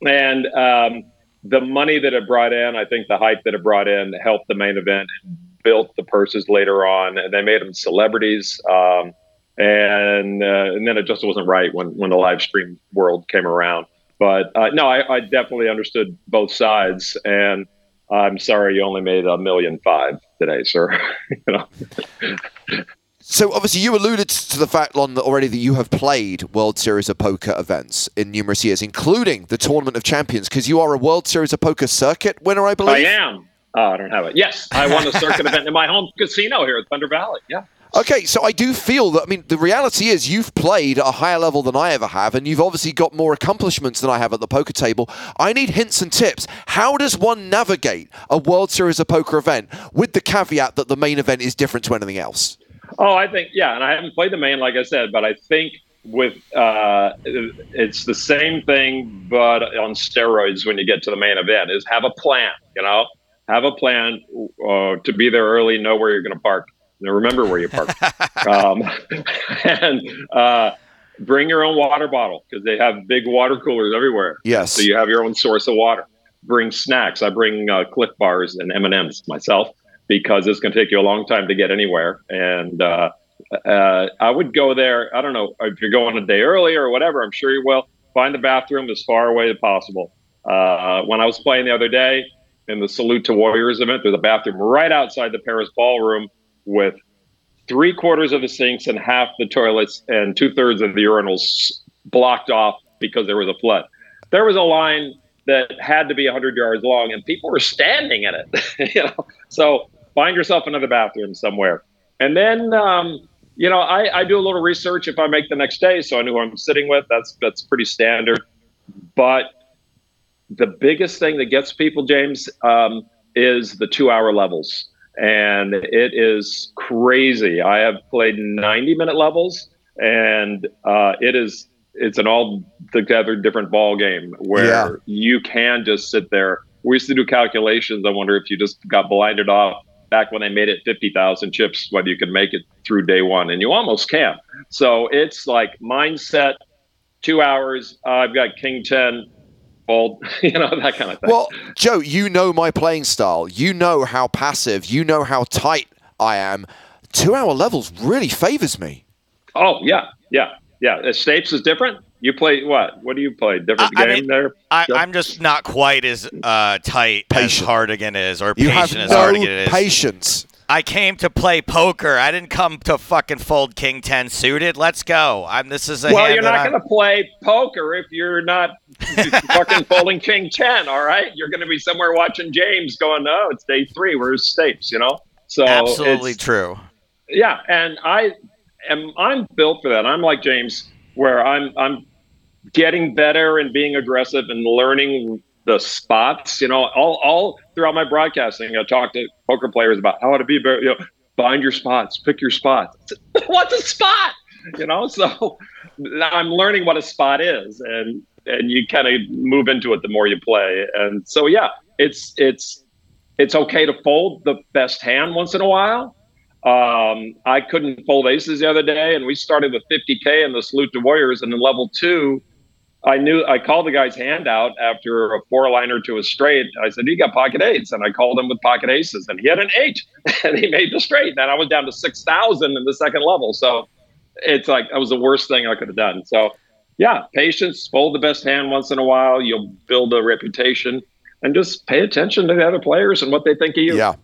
and um, the money that it brought in, I think the hype that it brought in helped the main event, and built the purses later on, and they made them celebrities. Um, and uh, and then it just wasn't right when when the live stream world came around. But uh, no, I, I, definitely understood both sides, and I'm sorry you only made a million five today, sir. you know. So obviously, you alluded to the fact, Lon, that already that you have played World Series of Poker events in numerous years, including the Tournament of Champions, because you are a World Series of Poker circuit winner, I believe. I am. Oh, I don't have it. Yes, I won a circuit event in my home casino here at Thunder Valley. Yeah. Okay, so I do feel that. I mean, the reality is you've played at a higher level than I ever have, and you've obviously got more accomplishments than I have at the poker table. I need hints and tips. How does one navigate a World Series of Poker event with the caveat that the main event is different to anything else? Oh, I think yeah, and I haven't played the main like I said, but I think with uh, it's the same thing, but on steroids. When you get to the main event, is have a plan. You know, have a plan uh, to be there early, know where you're going to park, and remember where you park, um, and uh, bring your own water bottle because they have big water coolers everywhere. Yes, so you have your own source of water. Bring snacks. I bring uh, Clif bars and M and M's myself because it's going to take you a long time to get anywhere. And uh, uh, I would go there. I don't know if you're going a day early or whatever. I'm sure you will. Find the bathroom as far away as possible. Uh, when I was playing the other day in the Salute to Warriors event, there's a bathroom right outside the Paris Ballroom with three quarters of the sinks and half the toilets and two thirds of the urinals blocked off because there was a flood. There was a line that had to be 100 yards long, and people were standing in it. you know, so find yourself another bathroom somewhere. And then, um, you know, I, I, do a little research if I make the next day, so I know who I'm sitting with. That's that's pretty standard. But the biggest thing that gets people, James, um, is the two hour levels. And it is crazy. I have played 90 minute levels, and uh, it is it's an all together different ball game where Yeah. you can just sit there. We used to do calculations. I wonder if you just got blinded off back when they made it 50,000 chips, whether you could make it through day one, and you almost can. So it's like mindset, two hours. Uh, I've got King 10, fold, you know, that kind of thing. Well, Joe, you know my playing style. You know how passive. You know how tight I am. Two hour levels really favors me. oh, yeah, yeah, yeah. Stapes is different. You play what? What do you play? Different I- I game mean, there? I, I'm just not quite as uh, tight as Hartigan is, or You patient have as Hartigan is. patience. I came to play poker. I didn't come to fucking fold King Ten suited. Let's go. I'm. This is a Well, hand you're not going to play poker if you're not fucking folding king 10, all right? You're going to be somewhere watching James going, oh, it's day three. Where's Stapes, you know? So Absolutely true. yeah, and I am I'm built for that. I'm like James, where I'm I'm getting better and being aggressive and learning the spots. You know, all all throughout my broadcasting, I talk to poker players about how to be better. You know, find your spots, pick your spots. What's a spot? You know, so I'm learning what a spot is, and and you kind of move into it the more you play. And so yeah, it's it's it's okay to fold the best hand once in a while. Um, I couldn't fold aces the other day, and we started with 50k in the salute to warriors, and in level two, I knew I called the guy's hand out after a four liner to a straight. I said, "You got pocket eights," and I called him with pocket aces, and he had an eight, and he made the straight. And I was down to six thousand in the second level, so it's like that was the worst thing I could have done. So, yeah, patience, fold the best hand once in a while. You'll build a reputation, and just pay attention to the other players and what they think of you. Yeah.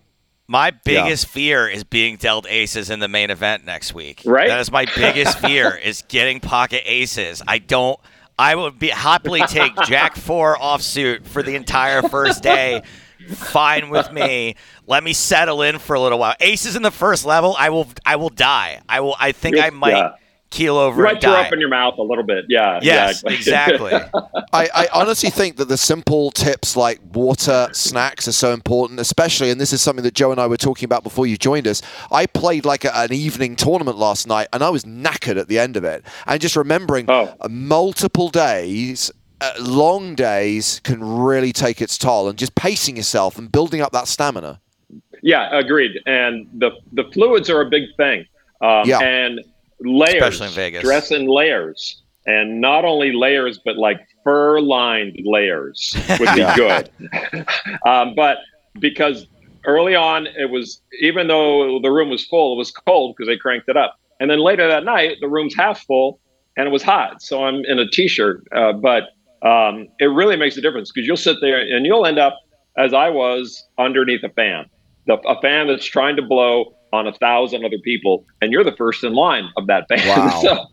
My biggest fear is being dealt aces in the main event next week. Right. That is my biggest fear is getting pocket aces. I don't. I would be happily take Jack four offsuit for the entire first day. Fine with me. Let me settle in for a little while. Aces in the first level, I will. I will die. I will. I think I might Yeah. Keel over You and might throw die. up in your mouth a little bit. Yeah. yes, exactly. exactly. I, I honestly think that the simple tips like water, snacks are so important, especially, and this is something that Joe and I were talking about before you joined us. I played like a, an evening tournament last night and I was knackered at the end of it. And just remembering Oh. multiple days, uh, long days can really take its toll and just pacing yourself and building up that stamina. Yeah, agreed. And the the fluids are a big thing. Um, Yeah. And layers, Especially in Vegas. dress in layers, and not only layers, but like fur lined layers would be good. um, but because early on it was, even though the room was full, it was cold because they cranked it up. And then later that night, the room's half full and it was hot. So I'm in a t-shirt, uh, but um, it really makes a difference because you'll sit there and you'll end up as I was underneath a fan, the, a fan that's trying to blow on a thousand other people, and you're the first in line of that band. Wow. so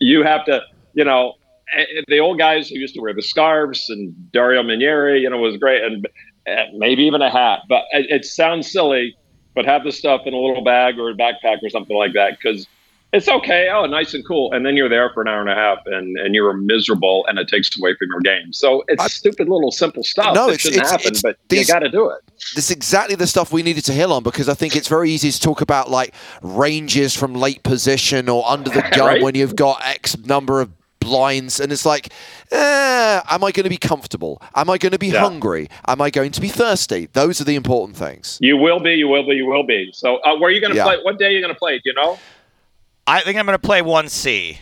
you have to, you know, eh, eh, the old guys who used to wear the scarves and Dario Minieri, you know, was great, and eh, maybe even a hat. But it, it sounds silly, but have the stuff in a little bag or a backpack or something like that because it's okay. Oh, nice and cool. And then you're there for an hour and a half and, and you're miserable and it takes away from your game. So it's I- stupid little simple stuff No, that it's- shouldn't it's- happen, it's but these- you got to do it. This is exactly the stuff we needed to hit on because I think it's very easy to talk about like ranges from late position or under the gun Right. when you've got X number of blinds, and it's like, eh, am I going to be comfortable? Am I going to be Yeah. hungry? Am I going to be thirsty? Those are the important things. You will be, you will be, you will be. So uh, where are you going to Yeah. play? What day are you going to play? Do you know? I think I'm going to play one C.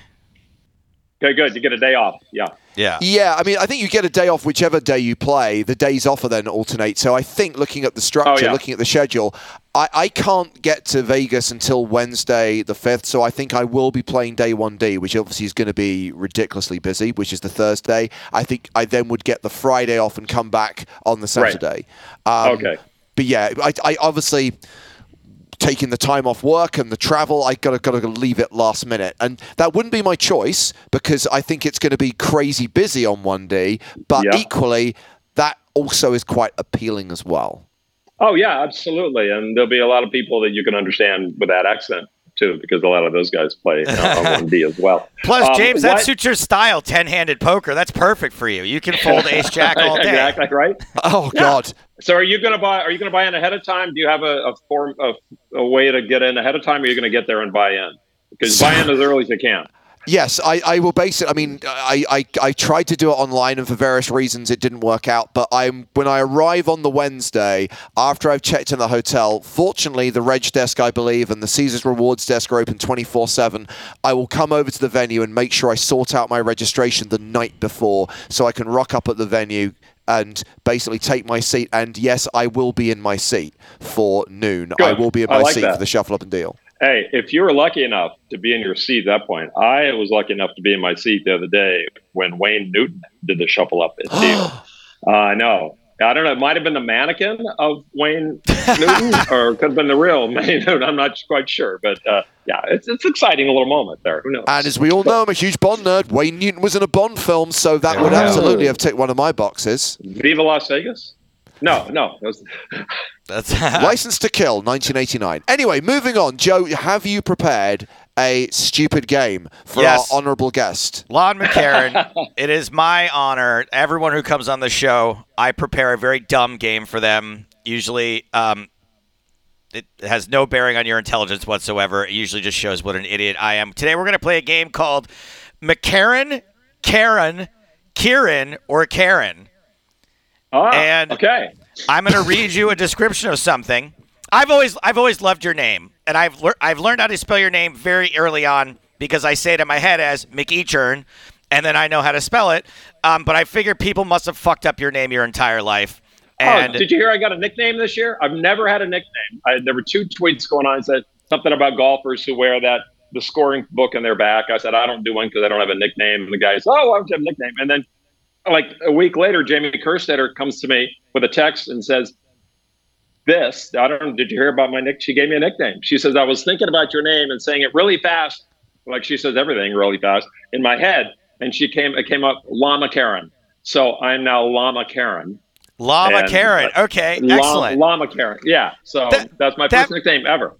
Okay, good. You get a day off. Yeah. Yeah. Yeah, I mean, I think you get a day off whichever day you play. The days off are then alternate. So I think looking at the structure, Oh, yeah. looking at the schedule, I, I can't get to Vegas until Wednesday the 5th. So I think I will be playing day 1D, which obviously is going to be ridiculously busy, which is the Thursday. I think I then would get the Friday off and come back on the Right. Saturday. Um, Okay. But yeah, I, I obviously taking the time off work and the travel, I gotta gotta leave it last minute, and that wouldn't be my choice because I think it's going to be crazy busy on one day. But Yeah. equally, that also is quite appealing as well. Oh yeah, absolutely. And there'll be a lot of people that you can understand with that accent too, because a lot of those guys play on one D as well. Plus, Um, James, that what- suits your style. Ten-handed poker. That's perfect for you. You can fold ace jack all day. exactly right. Oh Yeah. God. So, are you going to buy? Are you going to buy in ahead of time? Do you have a, a form of a way to get in ahead of time? Or are you going to get there and buy in? Because buy in as early as you can. Yes, I, I will base it. I mean, I, I, I tried to do it online, and for various reasons, it didn't work out. But I'm when I arrive on the Wednesday after I've checked in the hotel. Fortunately, the Reg desk, I believe, and the Caesars Rewards desk are open 24 seven. I will come over to the venue and make sure I sort out my registration the night before, so I can rock up at the venue and basically take my seat. And yes, I will be in my seat for noon. I will be in my like seat that. for the shuffle up and deal. Hey, if you were lucky enough to be in your seat at that point, I was lucky enough to be in my seat the other day when Wayne Newton did the shuffle up and deal. Uh, I know. I don't know. It might have been the mannequin of Wayne Newton, or it could have been the real Wayne Newton. I'm not quite sure, but uh, yeah, it's it's exciting a little moment there. Who knows? And as we all know, I'm a huge Bond nerd. Wayne Newton was in a Bond film, so that would Oh. absolutely have ticked one of my boxes. Viva Las Vegas? No, no. That That's License to Kill, 1989. Anyway, moving on. Joe, have you prepared a stupid game for Yes. our honourable guest? Lon McCarran, it is my honor. Everyone who comes on the show, I prepare a very dumb game for them. Usually, um, it has no bearing on your intelligence whatsoever. It usually just shows what an idiot I am. Today, we're going to play a game called McCarran, Karen, Kieran, or Karen. Ah, And- okay. I'm going to read you a description of something. I've always I've always loved your name, and I've lear- I've learned how to spell your name very early on because I say it in my head as McEachern, and then I know how to spell it. Um, but I figured people must have fucked up your name your entire life. And oh, did you hear I got a nickname this year? I've never had a nickname. I, there were two tweets going on that said something about golfers who wear that the scoring book in their back. I said I don't do one because I don't have a nickname. And the guy says, "Oh, I don't have a nickname?" And then, like a week later, Jamie Kerstetter comes to me with a text and says, "This I don't. Did you hear about my nick? She gave me a nickname. She says I was thinking about your name and saying it really fast, like she says everything really fast in my head, and she came. It came up Llama Karen. So I'm now Llama Karen." Llama and- Karen. Okay, Llama- excellent. Llama Karen. Yeah. So That- that's my that- first nickname ever.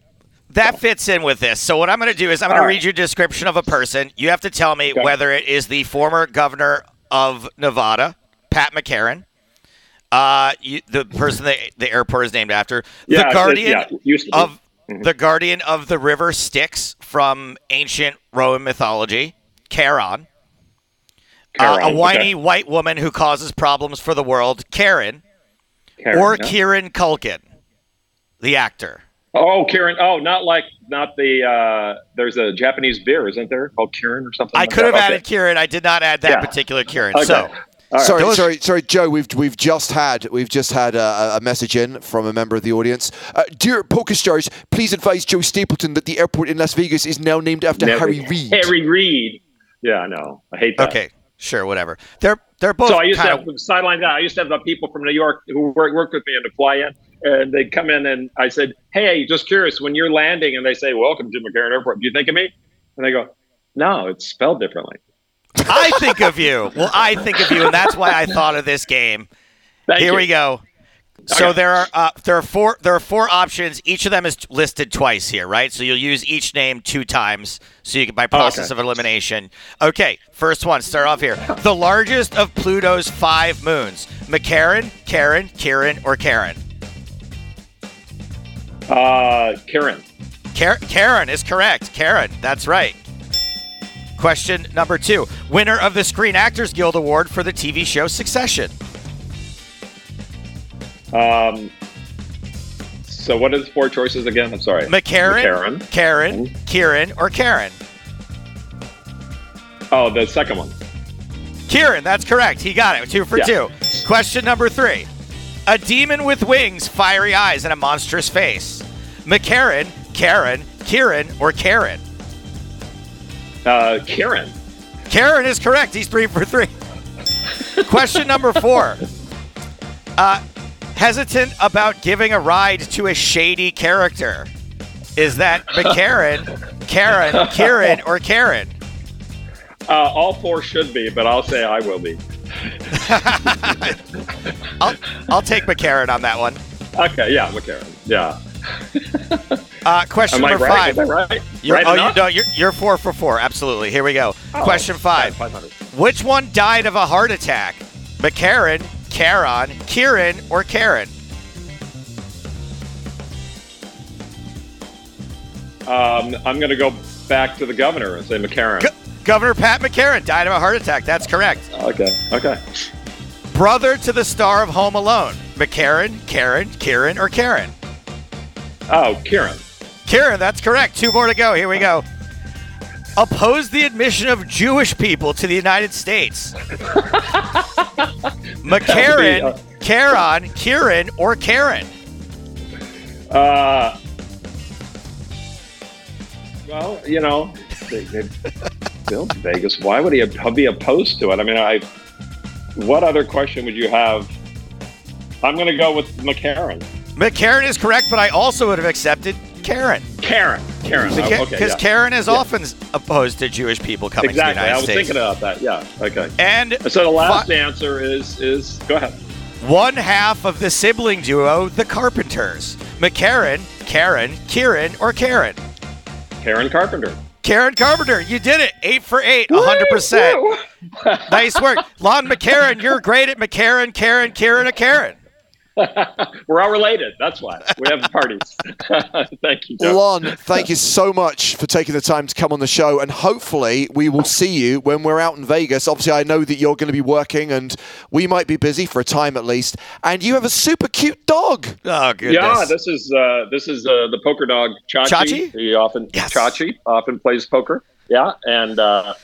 That fits in with this. So what I'm going to do is I'm going to read you a description of a person. You have to tell me Okay. whether it is the former governor of Nevada, Pat McCarran, uh, you, the person that the airport is named after, Yeah, the guardian yeah, it used to be. of Mhm. the guardian of the river Styx from ancient Roman mythology, Charon. Uh, a whiny okay. white woman who causes problems for the world, Karen, Karen, or yeah. Kieran Culkin, the actor. Oh, Karen. Oh, not like not the. uh There's a Japanese beer, isn't there, called Kieran or something? I like could have that? added Okay. Kieran. I did not add that Yeah. particular Kieran. Okay. So All right. sorry, Those- sorry, sorry, Joe. We've we've just had we've just had a, a message in from a member of the audience. Uh, Dear Poker Stars, please advise Joe Stapleton that the airport in Las Vegas is now named after Never- Harry Reid. Harry Reid. Yeah, I know. I hate that. okay, sure, whatever. They're they're both So I used to have of sideline guy. I used to have the people from New York who work, worked with me and to fly in, and they come in and I said, "Hey, just curious, when you're landing," and they say, "Welcome to McCarran Airport," do you think of me? And they go, "No, it's spelled differently." I think of you. Well, I think of you, and that's why I thought of this game. Thank Here you. we go. So Okay. there are uh, there are four there are four options. Each of them is listed twice here, right? So you'll use each name two times. So you can by process okay. of elimination. Okay, first one. Start off here. The largest of Pluto's five moons: McCarran, Karen, Kieran, or Karen. Uh, Karen. Kar- Karen is correct. Karen, that's right. Question number two. Winner of the Screen Actors Guild Award for the TV show Succession. Um, so what are the four choices again? I'm sorry. McCarran, McCarran. Karen, Kieran, or Karen? Oh, the second one. Kieran, that's correct. He got it. Two for Yeah. two. Question number three. A demon with wings, fiery eyes, and a monstrous face. McCarran, Karen, Kieran, or Karen? Uh, Karen. Karen is correct. He's three for three. Question number four. Uh, hesitant about giving a ride to a shady character. Is that McCarran, Karen, Kieran, or Karen? Uh, all four should be, but I'll say I will be. I'll, I'll take McCarran on that one. Okay, yeah, McCarran. Yeah. Uh, question Am number right? five. Right? You're, right oh, you, no, you're, you're four for four. Absolutely. Here we go. Oh, question five. Which one died of a heart attack? McCarran, Charon, Kieran, or Karen? Um, I'm going to go back to the governor and say McCarran. Go- Governor Pat McCarran died of a heart attack. That's correct. Okay. Okay. Brother to the star of Home Alone. McCarran, Karen, Kieran, or Karen? Oh, Kieran. Kieran, that's correct. Two more to go. Here we go. Oppose the admission of Jewish people to the United States. McCarran, uh, Charon, Kieran, or Karen? Uh, well, you know, they, they built Vegas. Why would he be opposed to it? I mean, I. What other question would you have? I'm going to go with McCarran. McCarran is correct, but I also would have accepted Karen. Karen. Karen. Because Oh, okay. yeah. Karen is Yeah. often opposed to Jewish people coming Exactly. to the United I was States. thinking about that. Yeah. Okay. and So the last fi- answer is is go ahead. one half of the sibling duo, the Carpenters. McCarran, Karen, Kieran, or Karen? Karen Carpenter. Karen Carpenter, you did it. Eight for eight, 100%. Woo! Nice work. Lon McCarran, you're great at McCarran, Karen, Karen, or Karen. We're all related. That's why we have parties. Thank you, Joe. Lon, thank you so much for taking the time to come on the show, and hopefully we will see you when we're out in Vegas. Obviously, I know that you're going to be working, and we might be busy for a time at least. And you have a super cute dog. Oh, goodness. Yeah, this is uh, this is uh, the poker dog Chachi. Chachi? He often Yes. Chachi often plays poker. Yeah, and uh,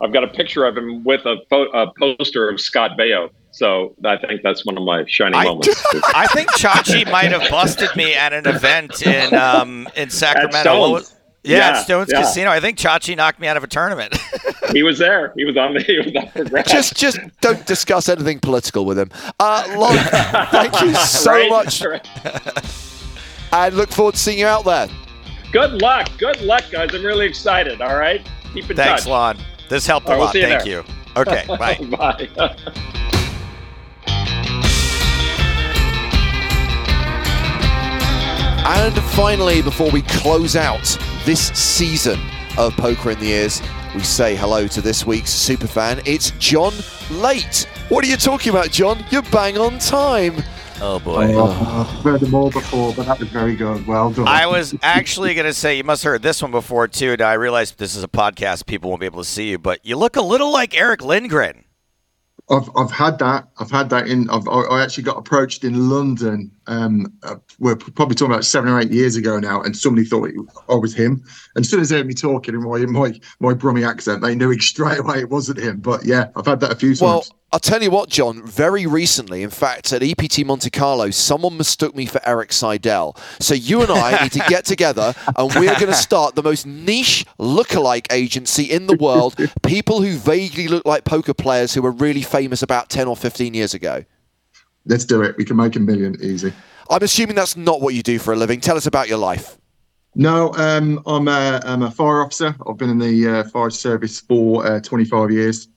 I've got a picture of him with a, pho- a poster of Scott Baio. So I think that's one of my shining I- moments. I think Chachi might have busted me at an event in um, in Sacramento. Stones. Yeah, Yeah, at Stones yeah. Casino. I think Chachi knocked me out of a tournament. he was there. He was on the. He was on the. Just, just don't discuss anything political with him. Uh, Lon, thank you so Right? much, Right. and look forward to seeing you out there. Good luck. Good luck, guys. I'm really excited. All right. Keep in Thanks, touch. Thanks, Lon. This helped a All right, we'll lot. you Thank there. you. Okay, bye. Bye. And finally, before we close out this season of Poker in the Ears, we say hello to this week's superfan. It's Jon Laight. What are you talking about, John? You're bang on time. Oh boy. Uh, oh, I've heard them all before, but that was very good. Well done. I was actually going to say you must have heard this one before too. Now I realize this is a podcast; people won't be able to see you, but you look a little like Erick Lindgren. I've I've had that. I've had that in. I've I I actually got approached in London. Um, uh, we're probably talking about seven or eight years ago now, and somebody thought it, I was him. And as soon as they heard me talking in my my my Brummie accent, they knew straight away it wasn't him. But yeah, I've had that a few times. Well, I'll tell you what, Jon. Very recently, in fact, at EPT Monte Carlo, someone mistook me for Erik Seidel. So you and I need to get together, and we're going to start the most niche lookalike agency in the world. People who vaguely look like poker players who were really famous about ten or fifteen years ago. Let's do it. We can make a million easy. I'm assuming that's not what you do for a living. Tell us about your life. No, um, I'm a I'm a fire officer. I've been in the uh, fire service for uh, 25 years.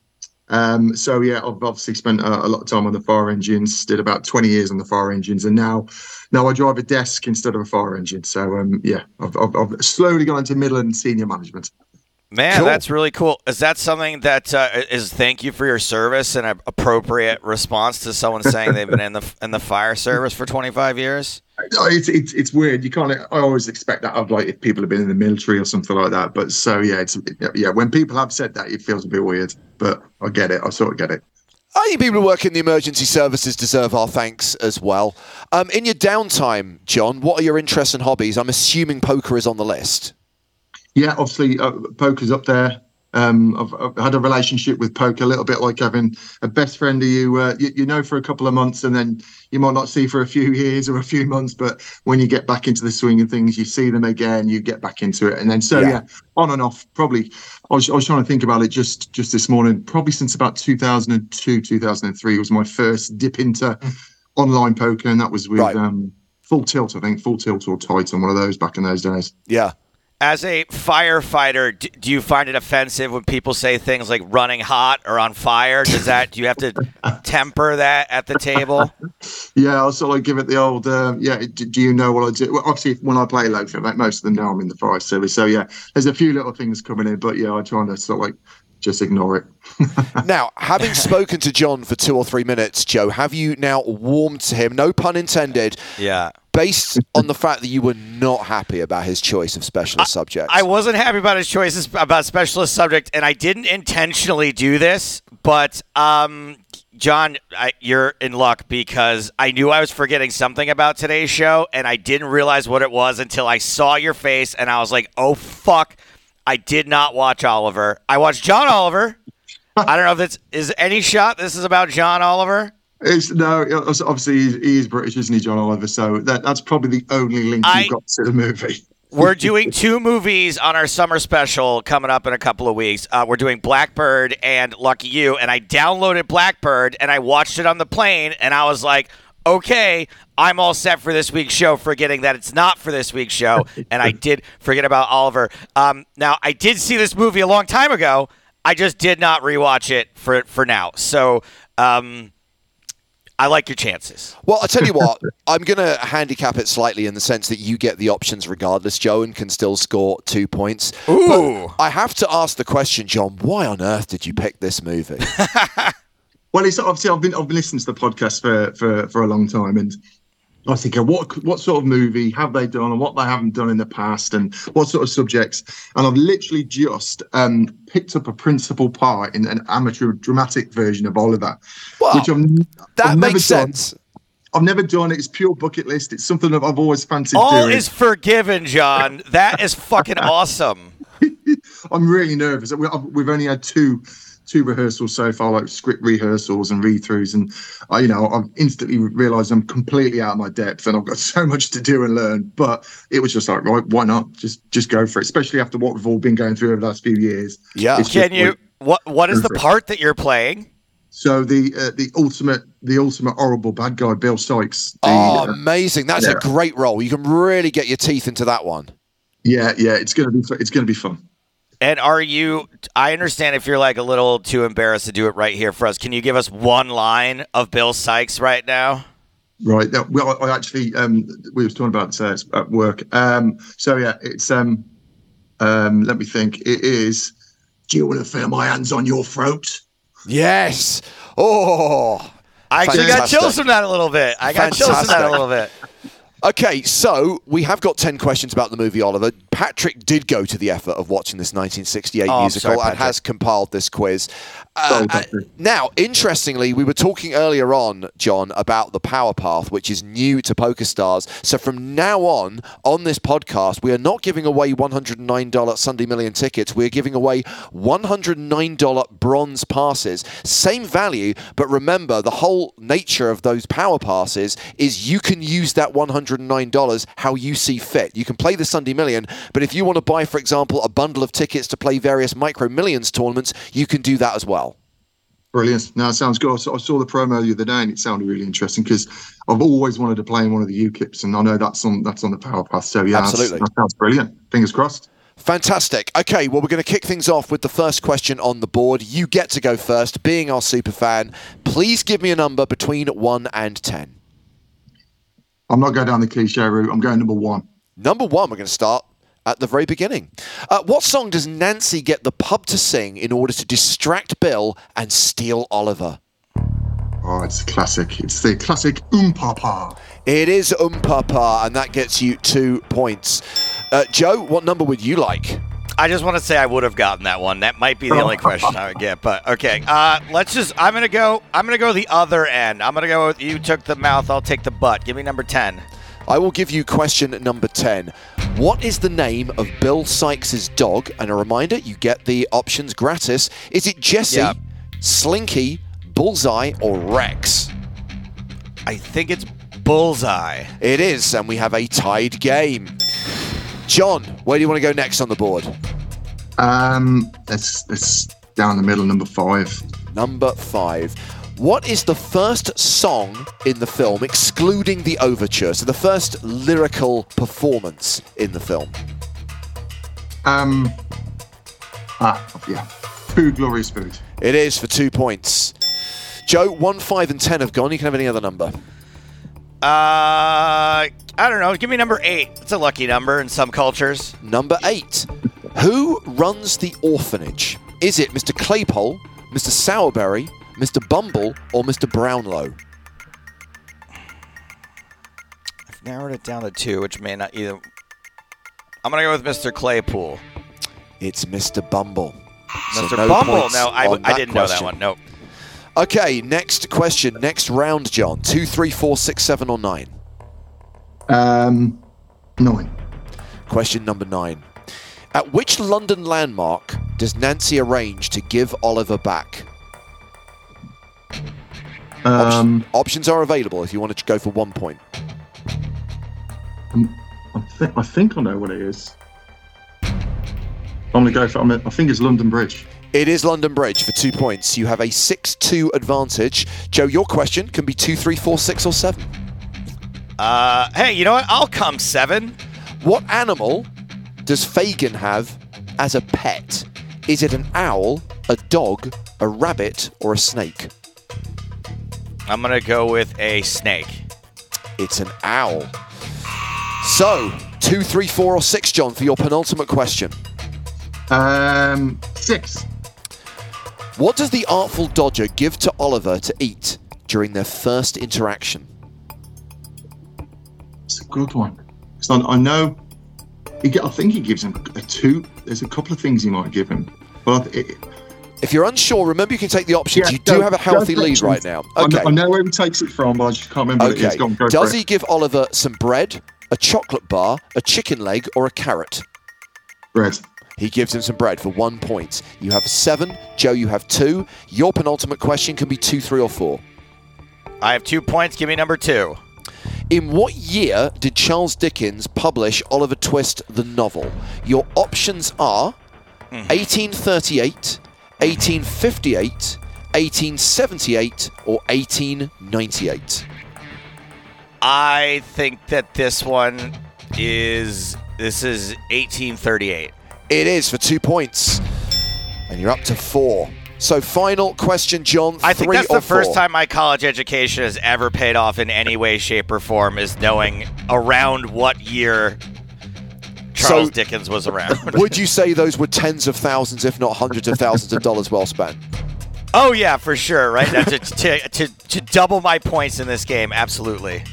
Um, so yeah, I've obviously spent a, a lot of time on the fire engines. Did about 20 years on the fire engines, and now now I drive a desk instead of a fire engine. So um, yeah, I've, I've, I've slowly gone into middle and senior management. Man, Cool. that's really cool. Is that something that uh, is thank you for your service and an appropriate response to someone saying they've been in the in the fire service for 25 years? Oh, It's it's it's weird. You can't. I always expect that of like if people have been in the military or something like that. But so yeah, it's yeah. When people have said that, it feels a bit weird. But I get it. I sort of get it. I think people who work in the emergency services deserve our thanks as well. Um, in your downtime, Jon, what are your interests and hobbies? I'm assuming poker is on the list. Yeah, obviously, uh, poker's up there. Um, I've, I've had a relationship with poker, a little bit like having a best friend who you, uh, you you know for a couple of months, and then you might not see for a few years or a few months. But when you get back into the swing of things, you see them again, you get back into it, and then so Yeah. yeah, on and off. Probably, I was, I was trying to think about it just just this morning. Probably since about 2002, 2003 was my first dip into online poker, and that was with Right. um, Full Tilt, I think, Full Tilt or Titan, one of those back in those days. Yeah. As a firefighter, d- do you find it offensive when people say things like running hot or on fire? Does that do you have to temper that at the table? Yeah, I'll sort of give it the old. Uh, yeah, do, do you know what I do? Well, obviously, when I play local, like most of them know I'm in the fire service. So yeah, there's a few little things coming in, but yeah, I try to sort of like just ignore it. now, having spoken to John for two or three minutes, Joe, have you now warmed to him? No pun intended. Yeah. Based on the fact that you were not happy about his choice of specialist subjects. I wasn't happy about his choices about specialist subject, and I didn't intentionally do this, but um, Jon, I, you're in luck because I knew I was forgetting something about today's show, and I didn't realize what it was until I saw your face, and I was like, "Oh fuck." I did not watch Oliver. I watched John Oliver. I don't know if it's is any shot. This is about John Oliver. It's no, obviously he's, he is British, isn't he, John Oliver? So that, that's probably the only link I- you've got to the movie. We're doing two movies on our summer special coming up in a couple of weeks. Uh, we're doing Blackbird and Lucky You, and I downloaded Blackbird and I watched it on the plane, and I was like, okay, I'm all set for this week's show, forgetting that it's not for this week's show, and I did forget about Oliver. Um, now, I did see this movie a long time ago. I just did not rewatch it for for now. So, um, I like your chances. Well, I'll tell you what, I'm going to handicap it slightly in the sense that you get the options regardless, Joe, and can still score two points. Ooh. But I have to ask the question, Jon, why on earth did you pick this movie? Well, it's obviously I've been I've been listening to the podcast for for, for a long time, and I was thinking, what what sort of movie have they done, and what they haven't done in the past, and what sort of subjects. And I've literally just um, picked up a principal part in an amateur dramatic version of Oliver, Well, which I've, that I've makes done. sense. I've never done it. It's pure bucket list. It's something that I've always fancied All doing. is forgiven, Jon. That is fucking awesome. I'm really nervous. We've only had two two rehearsals so far, like script rehearsals and read throughs, and I, you know, I've instantly realised I'm completely out of my depth, and I've got so much to do and learn. But it was just like, right, why not? Just just go for it. Especially after what we've all been going through over the last few years. Yeah. It's just Can you? like- What What is the for it. part that you're playing? so the uh, the ultimate the ultimate horrible bad guy, Bill Sikes. The, Oh, uh, amazing. That's a great role. You can really get your teeth into that one. yeah, yeah, it's gonna be fu- it's gonna be fun. And are you? I understand if you're like a little too embarrassed to do it right here for us. Can you give us one line of Bill Sikes right now? Right. Well, I I actually um, we were talking about this uh, at work. Um, so yeah, it's um, um, let me think. It is. Do you want to feel my hands on your throat? Yes. Oh. I actually got Fantastic. chills from that a little bit. I got chills from that a little bit. Okay, so we have got 10 questions about the movie Oliver. Patrick did go to the effort of watching this 1968 Oh, musical sorry, and has compiled this quiz. Uh, uh, now, interestingly, we were talking earlier on, Jon, about the Power Path, which is new to PokerStars. So from now on, on this podcast, we are not giving away $109 Sunday Million tickets. We're giving away $109 bronze passes. Same value, but remember, the whole nature of those Power Passes is you can use that $109 how you see fit. You can play the Sunday Million, but if you want to buy, for example, a bundle of tickets to play various Micro Millions tournaments, you can do that as well. Brilliant. No, it sounds good. I saw, I saw the promo the other day, and it sounded really interesting because I've always wanted to play in one of the UKIPs, and I know that's on that's on the Power Path. So yeah, Absolutely. that sounds brilliant. Fingers crossed. Fantastic. Okay, well, we're going to kick things off with the first question on the board. You get to go first, being our super fan. Please give me a number between 1 and 10. I'm not going down the cliche route. I'm going number one. Number one, we're going to start at the very beginning. Uh, what song does Nancy get the pub to sing in order to distract Bill and steal Oliver? Oh, it's a classic. It's the classic Um Papa. It is Um Papa, and that gets you two points. Uh, Joe, what number would you like? I just want to say I would have gotten that one. That might be the only question I would get. But okay, uh, let's just. I'm gonna go. I'm gonna go the other end. I'm gonna go. with You took the mouth. I'll take the butt. Give me number ten. I will give you question number 10. What is the name of Bill Sikes' dog? And a reminder, you get the options gratis. Is it Jesse, Yeah. Slinky, Bullseye, or Rex? I think it's bullseye. It is, and we have a tied game. Jon, where do you want to go next on the board? Um, let's let's down the middle, number five. Number five. What is the first song in the film, excluding the overture? So the first lyrical performance in the film. Um, ah, yeah, food, glorious food. It is for two points. Joe, one, five, and ten have gone. You can have any other number. Uh, I don't know. Give me number eight. It's a lucky number in some cultures. Number eight. Who runs the orphanage? Is it Mr. Claypole, Mr. Sowerberry, Mr. Bumble, or Mr. Brownlow? I've narrowed it down to two, which may not either. I'm gonna go with Mr. Claypole. It's Mr. Bumble. So Mr. no Bumble. No, I, I didn't know that one. Nope. Okay, next question, next round, Jon. Two, three, four, six, seven, or nine? Um, nine. Question number nine. At which London landmark does Nancy arrange to give Oliver back? Um, Options are available if you want to go for one point. I, th- I think I know what it is. I'm gonna go for. I'm gonna, I think it's London Bridge. It is London Bridge for two points. You have a 6 2 advantage. Joe, your question can be two, three, four, six, or 7. Uh, hey, you know what? I'll come seven. What animal does Fagin have as a pet? Is it an owl, a dog, a rabbit, or a snake? I'm gonna go with a snake. It's an owl. So, two, three, four, or six, Jon, for your penultimate question. Um, six. What does the Artful Dodger give to Oliver to eat during their first interaction? It's a good one. 'Cause I, I know. He, I think he gives him a two. There's a couple of things he might give him, but it, If you're unsure, remember you can take the options. Yeah, you do have a healthy lead right now. I, know, Okay. I know where he takes it from, but I just can't remember what it Okay. is. Go Does he it. give Oliver some bread, a chocolate bar, a chicken leg, or a carrot? Bread. He gives him some bread for one point. You have seven. Joe, you have two. Your penultimate question can be two, three, or four. I have two points. Give me number two. In what year did Charles Dickens publish Oliver Twist the novel? Your options are mm-hmm. 1838, 1858, 1878, or 1898. I think that this one is this is 1838. It is for two points. And you're up to four. So, final question, Jon. I think that's the first four? time my college education has ever paid off in any way, shape, or form is knowing around what year Charles So- Dickens was around. Would you say those were tens of thousands, if not hundreds of thousands of dollars well spent? oh yeah, for sure. Right now, to, to, to, to double my points in this game, absolutely.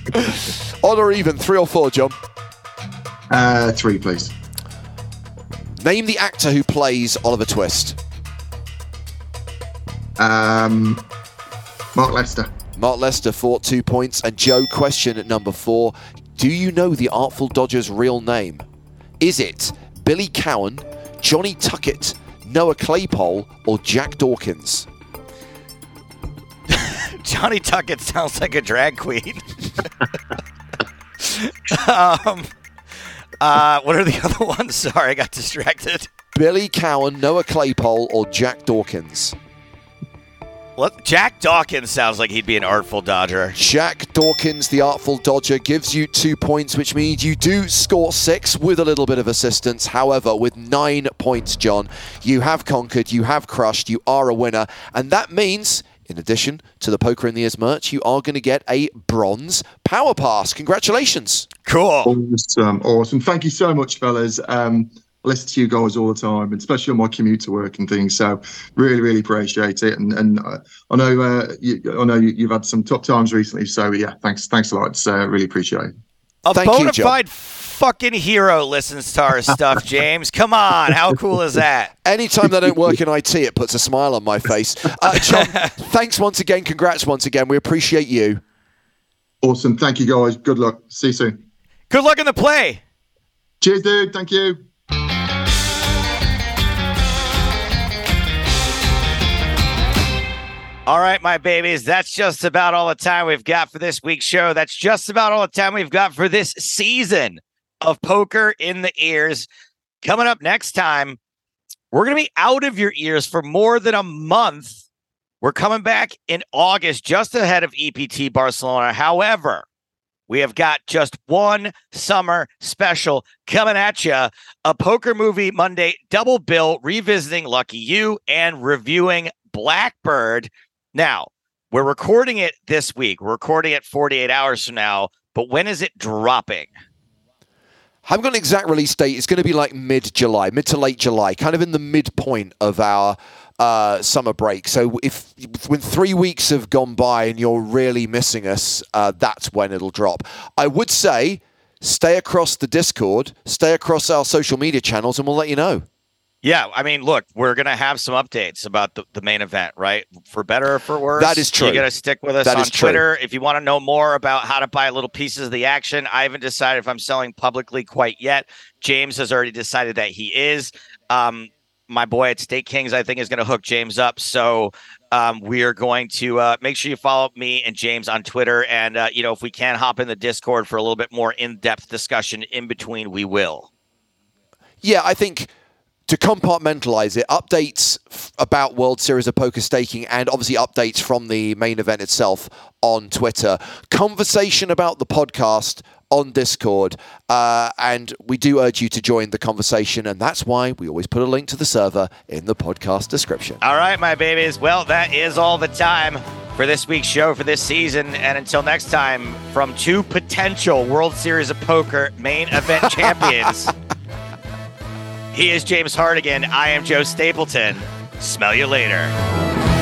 Odd or even, three or four, Jon? Uh, three, please. Name the actor who plays Oliver Twist. Um, Mark Lester. Mark Lester for two points. And Joe, question at number four. Do you know the Artful Dodger's real name? Is it Billy Cowan, Johnny Tuckett, Noah Claypole, or Jack Dawkins? Johnny Tuckett sounds like a drag queen. um, uh, what are the other ones? Sorry, I got distracted. Billy Cowan, Noah Claypole, or Jack Dawkins? What? Jack Dawkins sounds like he'd be an artful dodger. Jack Dawkins, the Artful Dodger, gives you two points, which means you do score six with a little bit of assistance. However, with nine points, Jon, you have conquered, you have crushed, you are a winner. And that means, in addition to the Poker in the Ears merch, you are going to get a bronze Power Pass. Congratulations. Cool. Awesome, awesome. Thank you so much, fellas. Um, I listen to you guys all the time, and especially on my commute to work and things. So really, really appreciate it. And and uh, I know uh, you, I know you, you've had some tough times recently. So yeah, thanks, thanks a lot. It's uh, really appreciate it. A Thank you, bona Joe. fide fucking hero listens to our stuff, James. Come on. How cool is that? Anytime they don't work in IT, it puts a smile on my face. Uh, Jon, thanks once again. Congrats once again. We appreciate you. Awesome. Thank you, guys. Good luck. See you soon. Good luck in the play. Cheers, dude. Thank you. All right, my babies, that's just about all the time we've got for this week's show. That's just about all the time we've got for this season of Poker in the Ears. Coming up next time, we're going to be out of your ears for more than a month. We're coming back in August, just ahead of EPT Barcelona. However, we have got just one summer special coming at you a poker movie Monday double bill, revisiting Lucky You and reviewing Blackbird. Now, we're recording it this week. We're recording it 48 hours from now, but when is it dropping? I haven't got an exact release date. It's going to be like mid July, mid to late July, kind of in the midpoint of our uh, summer break. So if when three weeks have gone by and you're really missing us, uh, that's when it'll drop. I would say stay across the Discord, stay across our social media channels, and we'll let you know. Yeah, I mean, look, we're gonna have some updates about the, the main event, right? For better or for worse. That is true. You gotta stick with us That on is true. Twitter. If you want to know more about how to buy little pieces of the action, I haven't decided if I'm selling publicly quite yet. James has already decided that he is. Um, my boy at StakeKings, I think, is gonna hook James up. So um, we are going to uh, make sure you follow me and James on Twitter. And uh, you know, if we can hop in the Discord for a little bit more in-depth discussion in between, we will. Yeah, I think to compartmentalize it, updates f- about World Series of Poker staking and obviously updates from the main event itself on Twitter, conversation about the podcast on Discord, uh, and we do urge you to join the conversation, and that's why we always put a link to the server in the podcast description. All right, my babies. Well, that is all the time for this week's show for this season. And until next time, from two potential World Series of Poker main event champions, he is James Hartigan. I am Joe Stapleton. Smell you later.